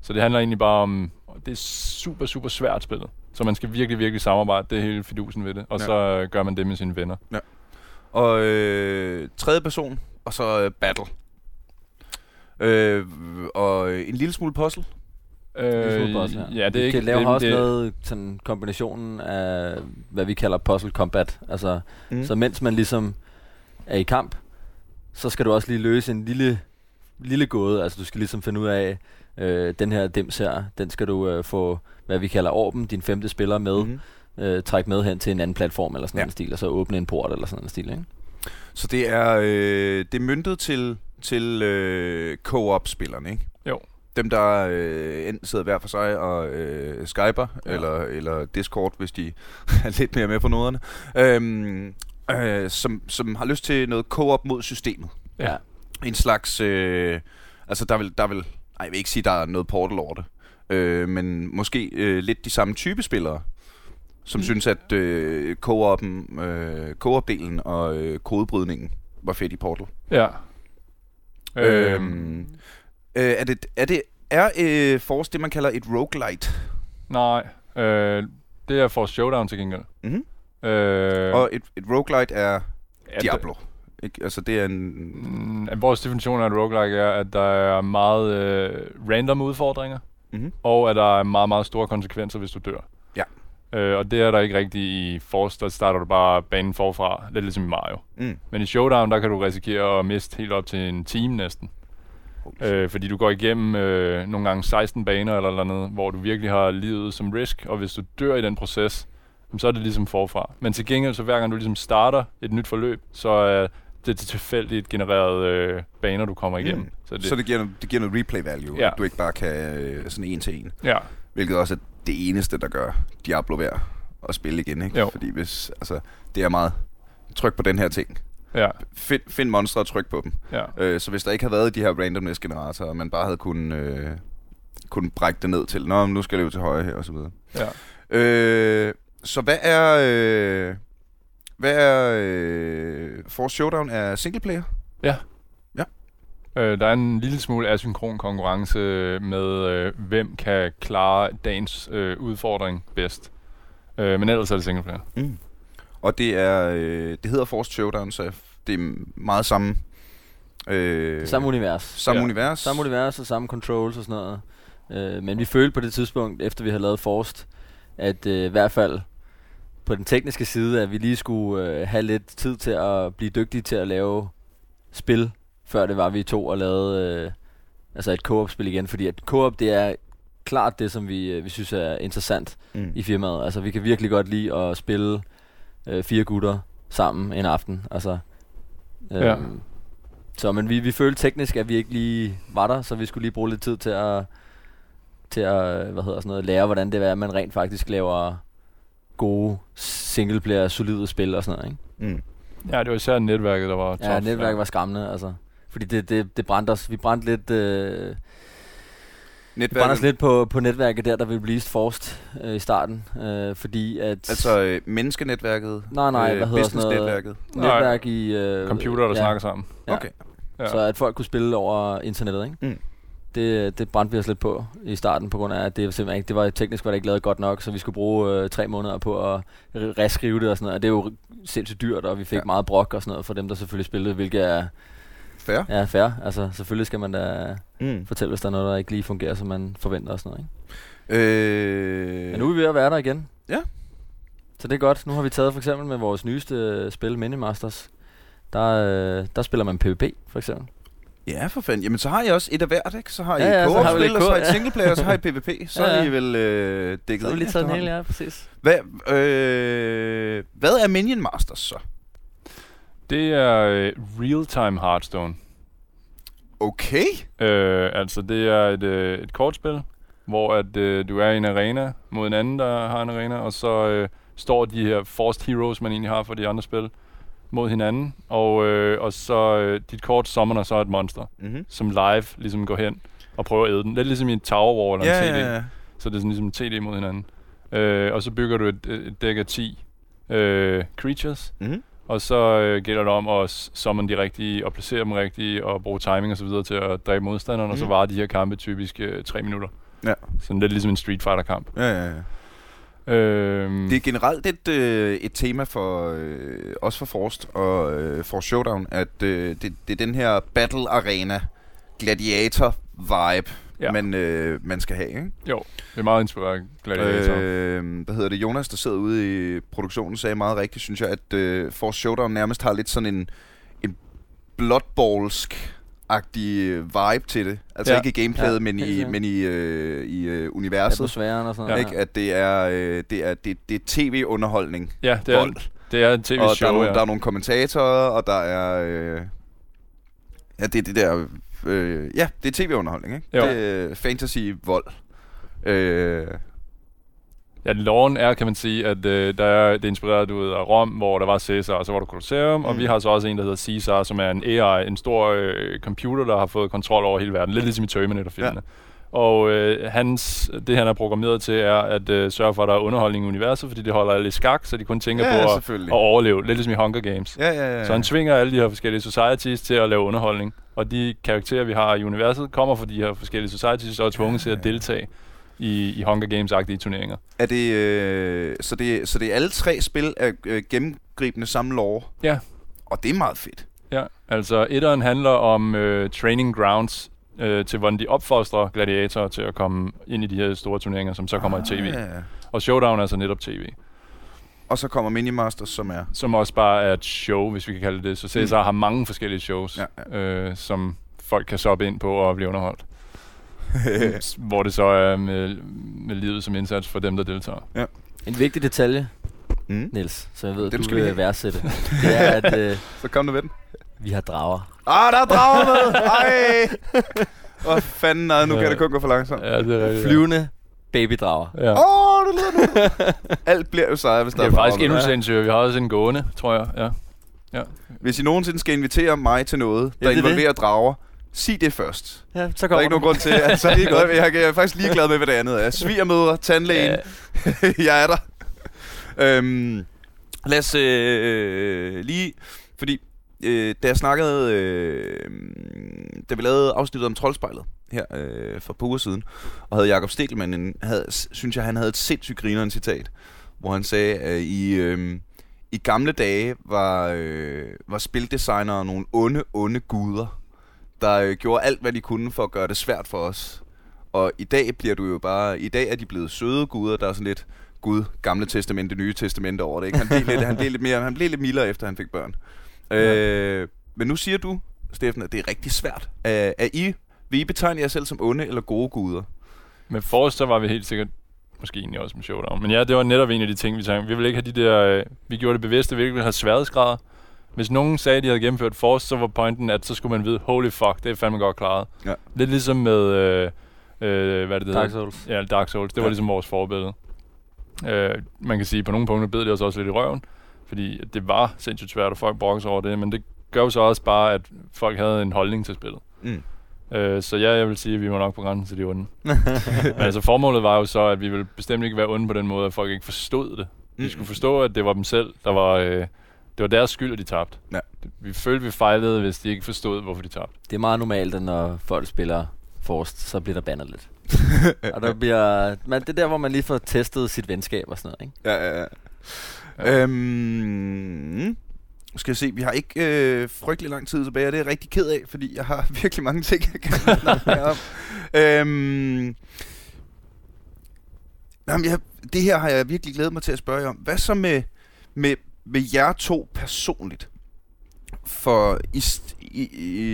Så det handler egentlig bare om... Det er super, super svært spillet. Så man skal virkelig, virkelig samarbejde. Det er hele fidusen ved det. Og Ja. ja. så øh, gør man det med sine venner. Og øh, tredje person, og så øh, battle. Øh, og en lille smule puzzle. Øh, puzzle, ja. ja, det er vi ikke... kan lave det, også det, noget sådan kombinationen af, hvad vi kalder puzzle combat. Altså, Mm. mm. så mens man ligesom er i kamp, så skal du også lige løse en lille, lille gåde. Altså, du skal ligesom finde ud af, øh, den her dims her, den skal du øh, få, hvad vi kalder orben, din femte spiller med, mm-hmm. øh, trække med hen til en anden platform eller sådan Ja. en stil, og så åbne en port eller sådan en stil, ikke? Så det er, øh, det er myndet til, til øh, co-op-spillerne, ikke? Jo. Dem, der øh, enten sidder hver for sig og øh, skyper, ja. Eller, eller Discord, hvis de er lidt mere med på noderne, øhm, øh, som, som har lyst til noget co-op mod systemet. Ja. En slags... Øh, altså, der vil, der vil... Ej, jeg vil ikke sige, der er noget portal over det. Øh, men måske øh, lidt de samme type spillere, som mm. Synes, at øh, co-op'en, øh, co-op-delen og øh, kodebrydningen var fedt i Portal. Ja. Øhm, øh, er det, er det er øh, Force det, man kalder et roguelite? Nej, øh, det er for Showdown til gengæld. Mm-hmm. Øh, Og et, et roguelite er ja, Diablo. Ikke? Altså, det er en... Mm, vores definition af et roguelike er, at der er meget øh, random udfordringer, Mm-hmm. og at der er meget, meget store konsekvenser, hvis du dør. Øh, og det er der ikke rigtigt i Force, der starter du bare banen forfra, lidt ligesom i Mario. Mm. Men i Showdown, der kan du risikere at miste helt op til en time næsten. Øh, fordi du går igennem øh, nogle gange 16 baner eller noget, hvor du virkelig har livet som risk, og hvis du dør i den proces, så er det ligesom forfra. Men til gengæld, så hver gang du ligesom starter et nyt forløb, så er det til tilfældigt genererede øh, baner, du kommer igennem. Mm. Så det, Så det giver, det giver noget replay value, Ja. at du ikke bare kan øh, sådan en til en. ja, Hvilket også er det eneste, der gør Diablo værd at spille igen, ikke? Jo. Fordi hvis, altså, det er meget tryk på den her ting. ja, Find, find monstre og tryk på dem. ja. Øh, så hvis der ikke havde været de her randomness generatorer, og man bare havde kunnet, øh, kunnet brække det ned til, Nå, nu skal det jo til højre her, og så videre. ja. Øh, så hvad er... Øh, hvad er... Øh, Force Showdown er single player? Øh, der er en lille smule asynkron konkurrence med, øh, hvem kan klare dagens øh, udfordring bedst. Øh, men ellers er det singleplayer. Mm. Og det er... Øh, det hedder Force Showdown, så det er meget samme... Øh, Samme univers. samme Ja. univers. Samme univers og samme controls og sådan noget. Øh, men vi følte på det tidspunkt, efter vi havde lavet Forst, at øh, i hvert fald på den tekniske side, at vi lige skulle øh, have lidt tid til at blive dygtige til at lave spil, før det var vi to og lavede øh, altså et co-op-spil igen. Fordi at co-op, det er klart det, som vi, øh, vi synes er interessant Mm. i firmaet. Altså vi kan virkelig godt lide at spille øh, fire gutter sammen en aften. Altså, øh, Ja. Så men vi, vi følte teknisk, at vi ikke lige var der, så vi skulle lige bruge lidt tid til at, til at hvad hedder sådan noget, lære, hvordan det er, at man rent faktisk laver gode singleplayer, solide spil og sådan noget. Ikke? Mm. Ja, det var især netværket, der var Ja, tough. netværket var skræmmende, altså. Fordi det, det, det brændte os. Vi brændte lidt, øh, vi brændte os lidt på, på netværket der, der ville blive forced øh, i starten. Øh, fordi at... Altså øh, menneskenetværket? Nej, nej, hvad hedder sådan noget? businessnetværket? netværk i... Øh, Computer, der ja, snakker sammen. Ja. Okay. Ja. Så at folk kunne spille over internettet, ikke? Mm. Det, det brændte vi os lidt på i starten, på grund af, at det simpelthen ikke, det var teknisk var det ikke lavet godt nok, så vi skulle bruge øh, tre måneder på at re- reskrive det og sådan noget. Og det er jo sindssygt dyrt, og vi fik Ja. ja. meget brok og sådan noget for dem, der selvfølgelig spillede, hvilket er Fair. ja, fair. Altså selvfølgelig skal man da Mm. fortælle, hvis der er noget, der ikke lige fungerer, som man forventer og sådan noget. Ikke? Øh, Men nu er vi ved at være der igen. Ja. Så det er godt. Nu har vi taget for eksempel med vores nyeste spil, Minimasters. Der, øh, der spiller man PvP, for eksempel. Ja, for fanden. Jamen, så har I også et af hvert, ikke? Så har I Ja, ja, så har vi co-op-spil, og så har I singleplayer, og så har I PvP. Så Ja, er ja. I vel øh, dækket Så har vi lige taget den hele, ja, præcis. Hvad, øh, hvad er Minion Masters så? Det er øh, real-time Hearthstone. Okay. Øh, altså, det er et, øh, et kortspil, hvor at, øh, du er i en arena mod en anden, der har en arena, og så øh, står de her forced heroes, man egentlig har for de andre spil, mod hinanden, og, øh, og så øh, dit kort summoner så et monster, Mm-hmm. som live ligesom går hen og prøver at æde den. Lidt ligesom i en Tower War eller en Ja, TD. ja. Så det er sådan ligesom TD mod hinanden. Øh, og så bygger du et, et dæk af 10 øh, creatures, Mm-hmm. Og så øh, gælder det om at summon de rigtige, og placere dem rigtigt, og bruge timing og så videre til at dræbe modstanderen, mm. og så Mhm. varer de her kampe typisk øh, 3 minutter. Ja. Sådan lidt ligesom en Street Fighter-kamp. Ja, ja, ja. Øh, Det er generelt et, øh, et tema for øh, også for Forst og øh, for Showdown, at øh, det, det er den her battle arena gladiator vibe, ja. Man, øh, man skal have. Ikke? det er meget inspireret af Gladiator. Øh, Øh, hvad hedder det? Jonas, der sidder ude i produktionen, sagde meget rigtigt, synes jeg, at øh, Force Showdown nærmest har lidt sådan en, en bloodballsk agtig vibe til det. Altså ja. Ikke i gameplayet, ja, men i, men i, øh, i øh, universet. Atmosfæren og sådan Ja. noget. Ikke? At det er, øh, det er, det, det er tv-underholdning. ja, det er, Vold. det er et Og der tv-show, er, nogle, ja. der er nogle kommentatorer, og der er... Øh, ja, det er det der... Øh, ja, det er tv-underholdning, ikke? Jo. Det er fantasy-vold. Øh, Ja, loven er, kan man sige, at øh, der er, det er inspireret ud af Rom, hvor der var Caesar, og så var der Colosseum, mm. og vi har så også en, der hedder Caesar, som er en AI, en stor øh, computer, der har fået kontrol over hele verden, lidt ligesom i Terminator-filmene. Ja. Og øh, hans, det han er programmeret til, er at øh, sørge for, at der er underholdning i universet, fordi det holder alle i skak, så de kun tænker ja, på at, at overleve, lidt ligesom i Hunger Games. Ja, ja, ja. Så han tvinger alle de her forskellige societies til at lave underholdning. Og de karakterer, vi har i universet, kommer fra de her forskellige societies, og er tvunget til at deltage i, i Hunger Games-agtige turneringer. Er det, øh, så, det, så det er alle tre spil af øh, gennemgribende samme lore? Ja. Og det er meget fedt. Ja, altså etteren handler om øh, training grounds øh, til, hvordan de opfostrer gladiatorer til at komme ind i de her store turneringer, som så kommer ah, i tv. Ja. Og Showdown er så netop tv, Og så kommer Minimasters, som er... som også bare er et show, hvis vi kan kalde det. Så Cæsar mm. har mange forskellige shows, Ja, ja, Øh, som folk kan soppe ind på og blive underholdt. hvor det så er med, med livet som indsats for dem, der deltager. En vigtig detalje, mm. Niels, så jeg ved, Den du skal vi vil have. værdsætte. Det er, at øh, Så kom du ved den. vi har drager. Ah, der er drager med! Ej! Åh, fanden, nej, nu kan det kun gå for langsomt. Ja, det er rigtigt. Flyvende babydrager. Ja. Åh, oh, det lyder nu. Alt bliver jo sejere, hvis der Det er drager faktisk endnu sindssygt. Vi har også en gående, tror jeg. Ja. Hvis I nogensinde skal invitere mig til noget, der Ja, det er involverer drager, sig det først. Ja, så Der er kommer ikke nogen grund til, at så er det noget, jeg er faktisk ligeglad med, hvad det andet er. Svigermødre, tandlægen, Ja, jeg er der. Øhm, lad os øh, lige, fordi øh, da jeg snakkede, øh, da vi lavede afsnittet om troldspejlet her øh, for et par uger siden, og havde Jakob Stegelmann, en, havde, synes jeg, han havde et sindssygt grineren citat, hvor han sagde, at i, øh, i gamle dage var, øh, var spildesignere nogle onde, onde guder, der øh, gjorde alt, hvad de kunne for at gøre det svært for os. Og i dag bliver du jo bare... I dag er de blevet søde guder, der er sådan lidt... Gud, gamle testamente, nye testamente over det. Ikke? Han, blev lidt, han, blev lidt mere, han blev lidt mildere, efter han fik børn. Ja. Øh, men nu siger du, Steffen, at det er rigtig svært. Er, er I, vil I betegne jer selv som onde eller gode guder? Med Forrest, så var vi helt sikkert måske egentlig også med Showdown. Men ja, det var netop en af de ting, vi tænkte. Vi ville ikke have de der... Øh, vi gjorde det bevidst, at vi ikke ville have sværhedsgrader. Hvis nogen sagde, at de havde gennemført Force, så var pointen, at så skulle man vide, holy fuck, det er fandme godt klaret. Ja. Lidt ligesom med, øh, øh, hvad er det, det Dark hedder? Souls. Ja, Dark Souls. Det var Ja. ligesom vores forbillede. Øh, man kan sige, at på nogle punkter bed det os også lidt i røven, fordi det var sindssygt svært, og folk brokkede sig over det, men det gør jo så også bare, at folk havde en holdning til spillet. Mm. Øh, så ja, jeg vil sige, at vi var nok på grænsen til de onde. Men altså formålet var jo så, at vi ville bestemt ikke være onde på den måde, at folk ikke forstod det. De Mm. skulle forstå, at det var dem selv, der var... Øh, det var deres skyld, at de tabte. Ja. Vi følte, vi fejlede, hvis de ikke forstod, hvorfor de tabte. Det er meget normalt, at når folk spiller Forst, så bliver der bandet lidt. og der bliver, man, det er der, hvor man lige får testet sit venskab og sådan noget, ikke? Ja, ja, ja. Ja. Øhm, skal jeg se, vi har ikke øh, frygtelig lang tid tilbage, og det er jeg rigtig ked af, fordi jeg har virkelig mange ting, jeg kan snakke om. Øhm, jamen, jeg, det her har jeg virkelig glædet mig til at spørge jer om. Hvad så med, med, med jer to personligt? For I, st- I,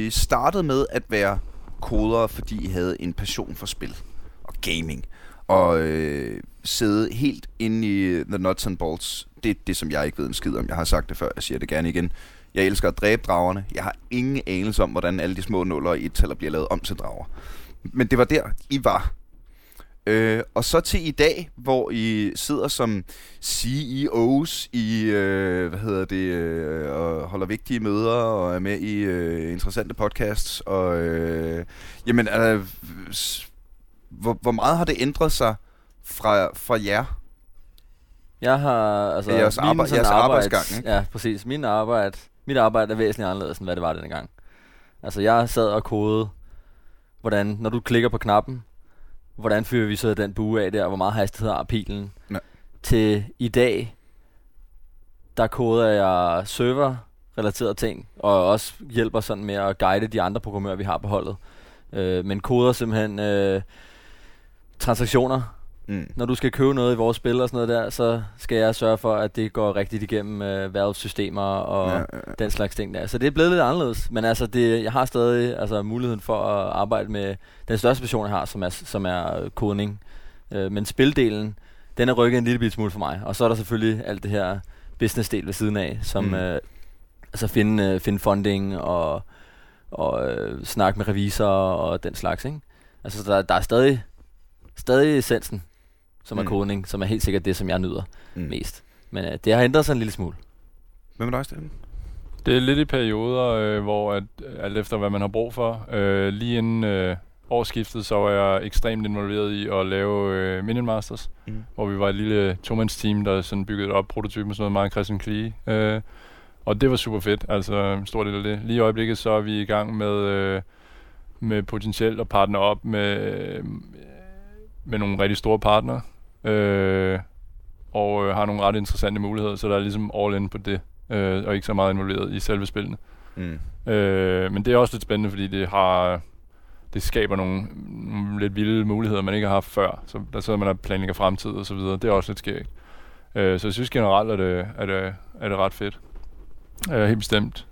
I startede med at være kodere, fordi I havde en passion for spil og gaming. Og øh, sidde helt inde i The Nuts and Bolts. Det er det, som jeg ikke ved en skid om. Jeg har sagt det før, jeg siger det gerne igen. Jeg elsker at dræbe dragerne. Jeg har ingen anelse om, hvordan alle de små nuller i et tal bliver lavet om til drager. Men det var der, I var. Øh, og så til i dag, hvor I sidder som CEOs i, øh, hvad hedder det, øh, og holder vigtige møder og er med i øh, interessante podcasts. Og, øh, jamen, øh, hvor, hvor meget har det ændret sig fra, fra jer? Jeg har, altså, Det er jeres arbejde- jeres arbejds- arbejdsgang, ikke? Ja, præcis. Min arbejde, mit arbejde er væsentligt anderledes, end hvad det var denne gang. Altså, jeg sad og kodede, hvordan, når du klikker på knappen, hvordan fyrer vi så den bue af der, hvor meget hastighed har pilen. Ja. Til i dag, der koder jeg server-relaterede ting, og også hjælper sådan med at guide de andre programmører, vi har på holdet. Øh, men koder simpelthen øh, transaktioner, Mm. når du skal købe noget i vores spil og sådan noget der, så skal jeg sørge for, at det går rigtigt igennem øh, Valve-systemer og Ja, ja, ja, den slags ting der. Så det er blevet lidt anderledes, men altså det, jeg har stadig altså, muligheden for at arbejde med den største passion, jeg har, som er, som er øh, kodning. Øh, men spildelen, den er rykket en lille bit smule for mig. Og så er der selvfølgelig alt det her business-del ved siden af, som mm. øh, altså finde, øh, finde funding og, og øh, snakke med revisorer og den slags. Ikke? Altså der, der er stadig, stadig essensen, som er Mm. kodning, som er helt sikkert det, som jeg nyder Mm. mest. Men øh, det har ændret sig en lille smule. Hvad med dig, Steffen? Det er lidt i perioder, øh, hvor at, alt efter hvad man har brug for. Øh, lige inden øh, årsskiftet, så var jeg ekstremt involveret i at lave øh, Minion Masters, Mm. hvor vi var et lille to-mands-team, der sådan byggede op prototypen og sådan noget, og Christian Klige. Øh, og det var super fedt, altså en stor del af det. Lige i øjeblikket, så er vi i gang med, øh, med potentielt at partner op med, øh, med nogle rigtig store partnere. Øh, og øh, har nogle ret interessante muligheder, så der er ligesom all in på det, øh, og ikke så meget involveret i selve spillene. Mm. Øh, men det er også lidt spændende, fordi det har det skaber nogle, nogle lidt vilde muligheder, man ikke har haft før. Så der sidder man og planlægger fremtid og så videre. Det er også lidt skægt. Øh, så jeg synes generelt, at det, at det, er det ret fedt. Øh, helt bestemt.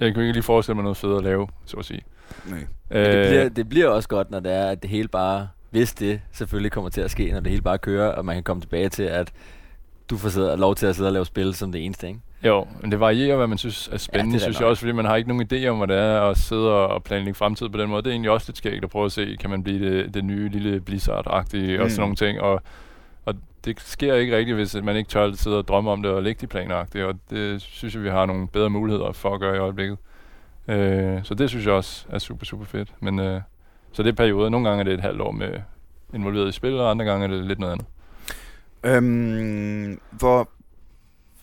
Jeg kan ikke lige forestille mig noget fedt at lave, så at sige. Nej. Men det, bliver, det bliver også godt, når det er, at det hele bare, hvis det selvfølgelig kommer til at ske, når det hele bare kører, og man kan komme tilbage til, at du får sidde, lov til at sidde og lave spil som det eneste, ikke? Jo, men det varierer, hvad man synes er spændende, det er ja, da synes nok. jeg også, fordi man har ikke nogen idé om, hvad det er at sidde og planlægge fremtid på den måde. Det er egentlig også lidt skægt at prøve at se, kan man blive det, det nye lille Blizzard-agtige mm. og Mm. sådan nogle ting. Og, og det sker ikke rigtigt, hvis man ikke tør at sidde og drømme om det og lægge de planer og det synes jeg, vi har nogle bedre muligheder for at gøre i øjeblikket. Øh, så det synes jeg også er super, super fedt. Men, øh, så det er perioder. Nogle gange er det et halvt år med involveret i spil, og andre gange er det lidt noget andet. Øhm, hvor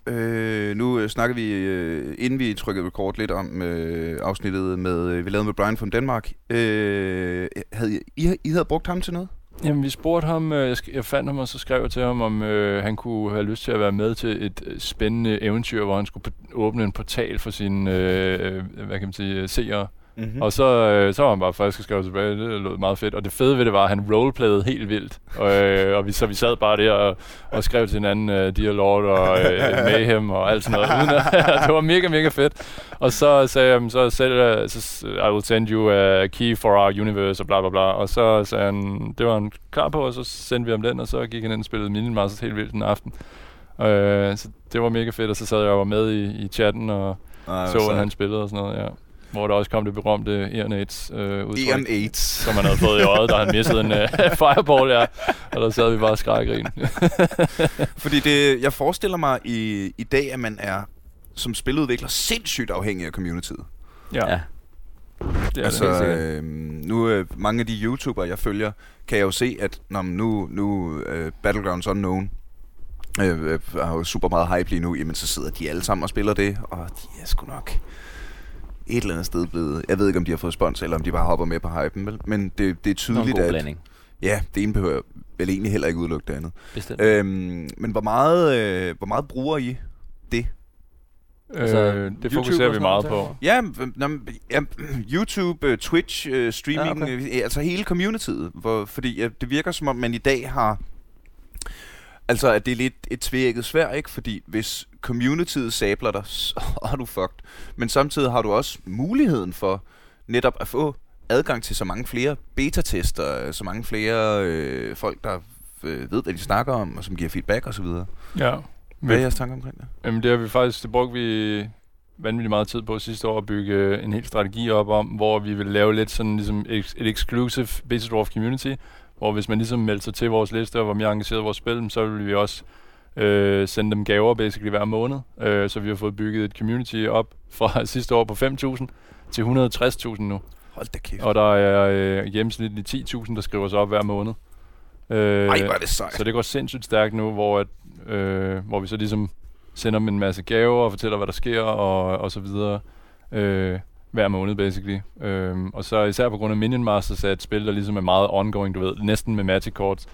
øh, nu øh, snakker vi, øh, inden vi trykkede record lidt om øh, afsnittet, med, øh, vi lavede med Brian fra Danmark. Øh, havde I, I, havde brugt ham til noget? Jamen, vi spurgte ham, øh, jeg, jeg fandt ham, og så skrev jeg til ham, om øh, han kunne have lyst til at være med til et øh, spændende eventyr, hvor han skulle åbne en portal for sine, øh, øh, hvad kan man sige, øh, seere. Mm-hmm. Mm. Og så, øh, så var han bare frisk og skrev tilbage, det lød meget fedt. Og det fede ved det var, at han roleplayede helt vildt. Og, øh, og vi, så vi sad bare der og, og skrev til hinanden, øh, Dear Lord og øh, Mayhem og alt sådan noget. Uden at, det var mega, mega fedt. Og så sagde jeg, så, selv, så I will send you a key for our universe og bla bla bla. Og så sagde han, det var han klar på, og så sendte vi ham den, og så gik han ind og spillede Minion Masters helt vildt den aften. Øh, så det var mega fedt, og så sad jeg og var med i, i chatten og Ah, så, at han spillede og sådan noget, ja. Hvor der også kom det berømte Iron Aids øh, udtryk, Ian AIDS. som han havde fået i øjet, da han missede en øh, fireball, ja. Og der sad vi bare og skreg grin. Fordi det, jeg forestiller mig i, i dag, at man er som spiludvikler sindssygt afhængig af communityet. ja, Ja. det er altså, det. øh, nu øh, mange af de YouTubere, jeg følger, kan jeg jo se, at når man nu, nu øh, Battlegrounds Unknown øh, øh, har jo super meget hype lige nu, jamen så sidder de alle sammen og spiller det, og de er sgu nok et eller andet sted blevet... Jeg ved ikke, om de har fået spons, eller om de bare hopper med på hypen, vel? men det, det er tydeligt, at... blanding. Ja, det ene behøver vel egentlig heller ikke udelukke det andet. Bestemt. Øhm, men hvor meget, øh, hvor meget bruger I det? Altså, øh, det YouTube fokuserer vi meget på. Ja, nå, ja YouTube, øh, Twitch, øh, streaming, Ja, okay. øh, altså hele communityet. Hvor, fordi øh, det virker som om, man i dag har... Altså, at det er lidt et tvækket svær, ikke? Fordi hvis communityet sabler dig, så er du fucked. Men samtidig har du også muligheden for netop at få adgang til så mange flere beta-tester, så mange flere øh, folk, der øh, ved, hvad de snakker om, og som giver feedback osv. Ja. Hvad er jeres tanker omkring det? Jamen det har vi faktisk, det brugte vi vanvittigt meget tid på sidste år at bygge en hel strategi op om, hvor vi vil lave lidt sådan ligesom et exclusive Beta Dwarf community, hvor hvis man ligesom meldte sig til vores liste og var mere engageret i vores spil, så ville vi også øh, sende dem gaver basically hver måned. Øh, så vi har fået bygget et community op fra sidste år på 5.000 til 160.000 nu. Hold da kæft. Og der er øh, gennemsnitligt 10.000, der skriver sig op hver måned. Øh, Ej, hvor er det sejt. så det går sindssygt stærkt nu, hvor, at, øh, hvor vi så ligesom sender dem en masse gaver og fortæller, hvad der sker og, og så videre. Øh, hver måned, basically. Øh, og så især på grund af Minion Masters er et spil, der ligesom er meget ongoing, du ved, næsten med Magic Cards.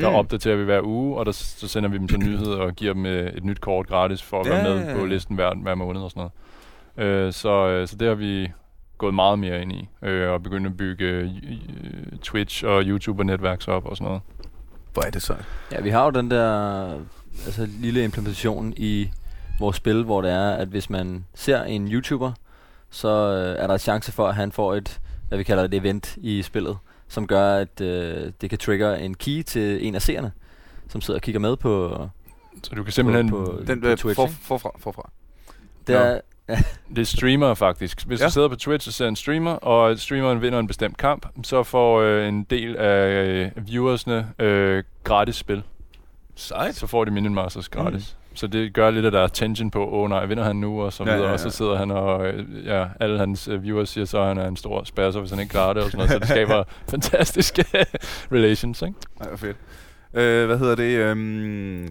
Der Mm. opdaterer vi hver uge, og der, så sender vi dem så nyheder og giver dem øh, et nyt kort gratis for at være Ja. med på listen hver, hver måned og sådan noget. Øh, så, øh, så det har vi gået meget mere ind i, øh, og begyndt at bygge øh, Twitch og YouTube og netværks op og sådan noget. Hvor er det sejt. Ja, vi har jo den der altså, lille implementation i vores spil, hvor det er, at hvis man ser en YouTuber, så øh, er der chance for, at han får et, hvad vi kalder et event i spillet, som gør, at øh, det kan trigger en key til en af seerne, som sidder og kigger med på, Så du kan simpelthen... på, på, Den på øh, Twitch. for, forfra, forfra. Det er, Det er streamer faktisk. Hvis Ja. ja. du sidder på Twitch og ser en streamer, og streameren vinder en bestemt kamp, så får øh, en del af øh, viewersne øh, gratis spil. Sejt. Så får de Minion Masters gratis. Så det gør lidt af der er tension på, åh oh, nej, vinder han nu, og så Ja, videre. ja, Og så ja. sidder han og, øh, ja, alle hans øh, viewers siger så, at han er en stor spasser, hvis han ikke klarer det, og sådan noget. Så det skaber fantastiske relations, ikke? Ej, hvor fedt. Øh, hvad hedder det? Øhm,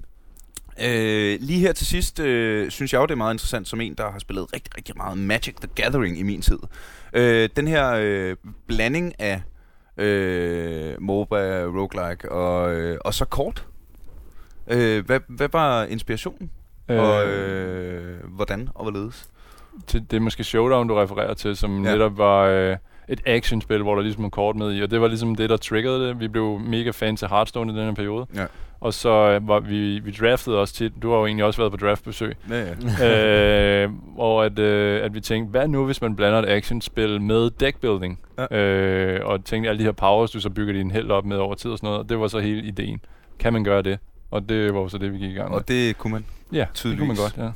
øh, lige her til sidst, øh, synes jeg jo, det er meget interessant, som en, der har spillet rigtig, rigtig meget Magic the Gathering i min tid. Øh, den her øh, blanding af øh, MOBA, roguelike og, øh, og så kort. Øh, hvad, hvad var inspirationen? Og øh, hvordan og hvorledes? til, det er måske Showdown, du refererer til, som Ja. netop var øh, et actionspil, hvor der ligesom var kort med i, og det var ligesom det, der triggede det. Vi blev mega fans af Hearthstone i den her periode. Ja. Og så øh, var vi, vi draftede også tit, du har jo egentlig også været på draftbesøg, Ja, ja. øh, hvor at, øh, at vi tænkte, hvad nu hvis man blander et actionspil med deckbuilding? Ja. Øh, og tænkte alle de her powers, du så bygger din held op med over tid og sådan noget, og det var så hele ideen. Kan man gøre det? Og det var jo så det, vi gik i gang med. Og det kunne man. ja, det kunne man tydeligvis. godt, ja.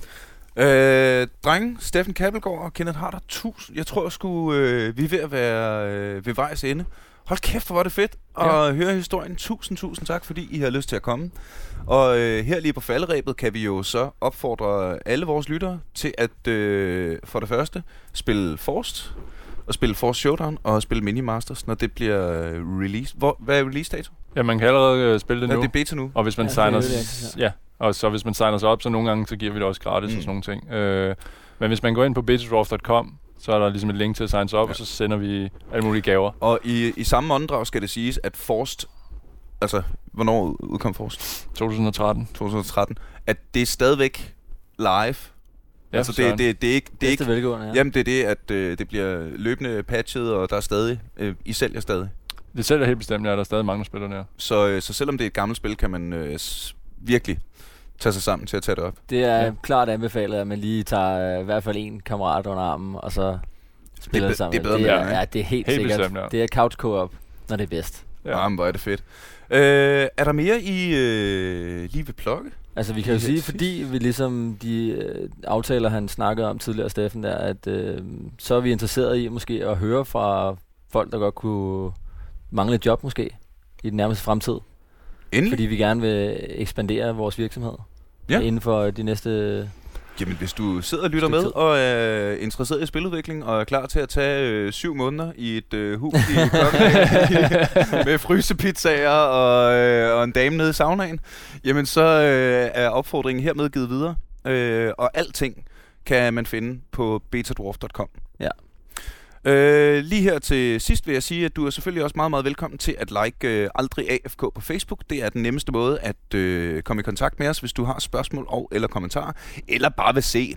Øh, drenge, Steffen Kappelgaard og Kenneth Harder, tusind. Jeg tror, jeg skulle, øh, vi er ved at være øh, ved vejs ende. Hold kæft, hvor var det fedt at høre historien. Tusind, tusind tak, fordi I har lyst til at komme. Og øh, her lige på falderæbet kan vi jo så opfordre alle vores lyttere til at øh, for det første spille Forst, og spille Force Showdown og spille Mini Masters, når det bliver øh, released. Hvor, hvad er release dato? Ja, man kan allerede øh, spille det Ja, nu. det er beta nu. Og hvis man Ja, ja, det er signer... s- access, ja, og så hvis man signer sig op, så nogle gange, så giver vi det også gratis Mm. og sådan nogle ting. Øh, men hvis man går ind på betadraft.com, så er der ligesom et link til at signe sig op, Ja. og så sender vi alle mulige gaver. Og i, i samme åndedrag skal det siges, at Forst, altså, hvornår udkom Forst? 2013. 2013, at det er stadigvæk live. Ja, altså, det, det, det er ikke... Det er ikke velgående, ja. Jamen, det er det, at øh, det bliver løbende patchet, og der er stadig... Øh, I sælger stadig. Det sælger helt bestemt, ja, der er stadig mange, der spiller der. Så, øh, så selvom det er et gammelt spil, kan man øh, virkelig tage sig sammen til at tage det op. Det er ja. Klart anbefalet, at man lige tager øh, i hvert fald en kammerat under armen, og så spiller be- det, sammen. det er bedre det med er, det, ikke? ja, det er helt, Helt sikkert. bestemt, ja. Det er couch co-op, når det er bedst. Ja. Ja. Jamen, hvor er det fedt. Øh, er der mere, I øh, lige vil plukke? Altså vi kan jo Lige sige, fordi vi ligesom de øh, aftaler, han snakkede om tidligere, Steffen, der, at øh, så er vi interesseret i måske at høre fra folk, der godt kunne mangle et job måske i den nærmeste fremtid. Endelig? Fordi vi gerne vil ekspandere vores virksomhed Ja. inden for de næste... Jamen, hvis du sidder og lytter med og er interesseret i spiludvikling og er klar til at tage øh, syv måneder i et øh, hus i Kokkedal med frysepizzaer og, øh, og en dame nede i saunaen, jamen så øh, er opfordringen hermed givet videre. Øh, og alting kan man finde på betadwarf.com. Ja. Øh, lige her til sidst vil jeg sige, at du er selvfølgelig også meget, meget velkommen til at like øh, Aldrig AFK på Facebook. Det er den nemmeste måde at øh, komme i kontakt med os, hvis du har spørgsmål og eller kommentarer, eller bare vil se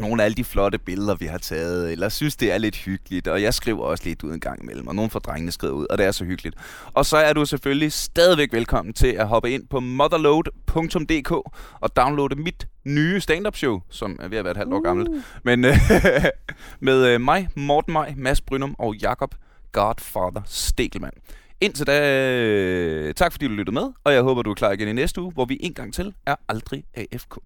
nogle af alle de flotte billeder, vi har taget, eller synes, det er lidt hyggeligt, og jeg skriver også lidt ud en gang imellem, og nogle fra drengene skriver ud, og det er så hyggeligt. Og så er du selvfølgelig stadigvæk velkommen til at hoppe ind på motherload.dk og downloade mit nye stand-up show, som er ved at være et halvt år gammelt, men øh, med øh, mig, Morten Maj, Mads Brynum og Jakob Godfather Stegelmann. Indtil da, øh, tak fordi du lyttede med, og jeg håber, du er klar igen i næste uge, hvor vi en gang til er aldrig AFK.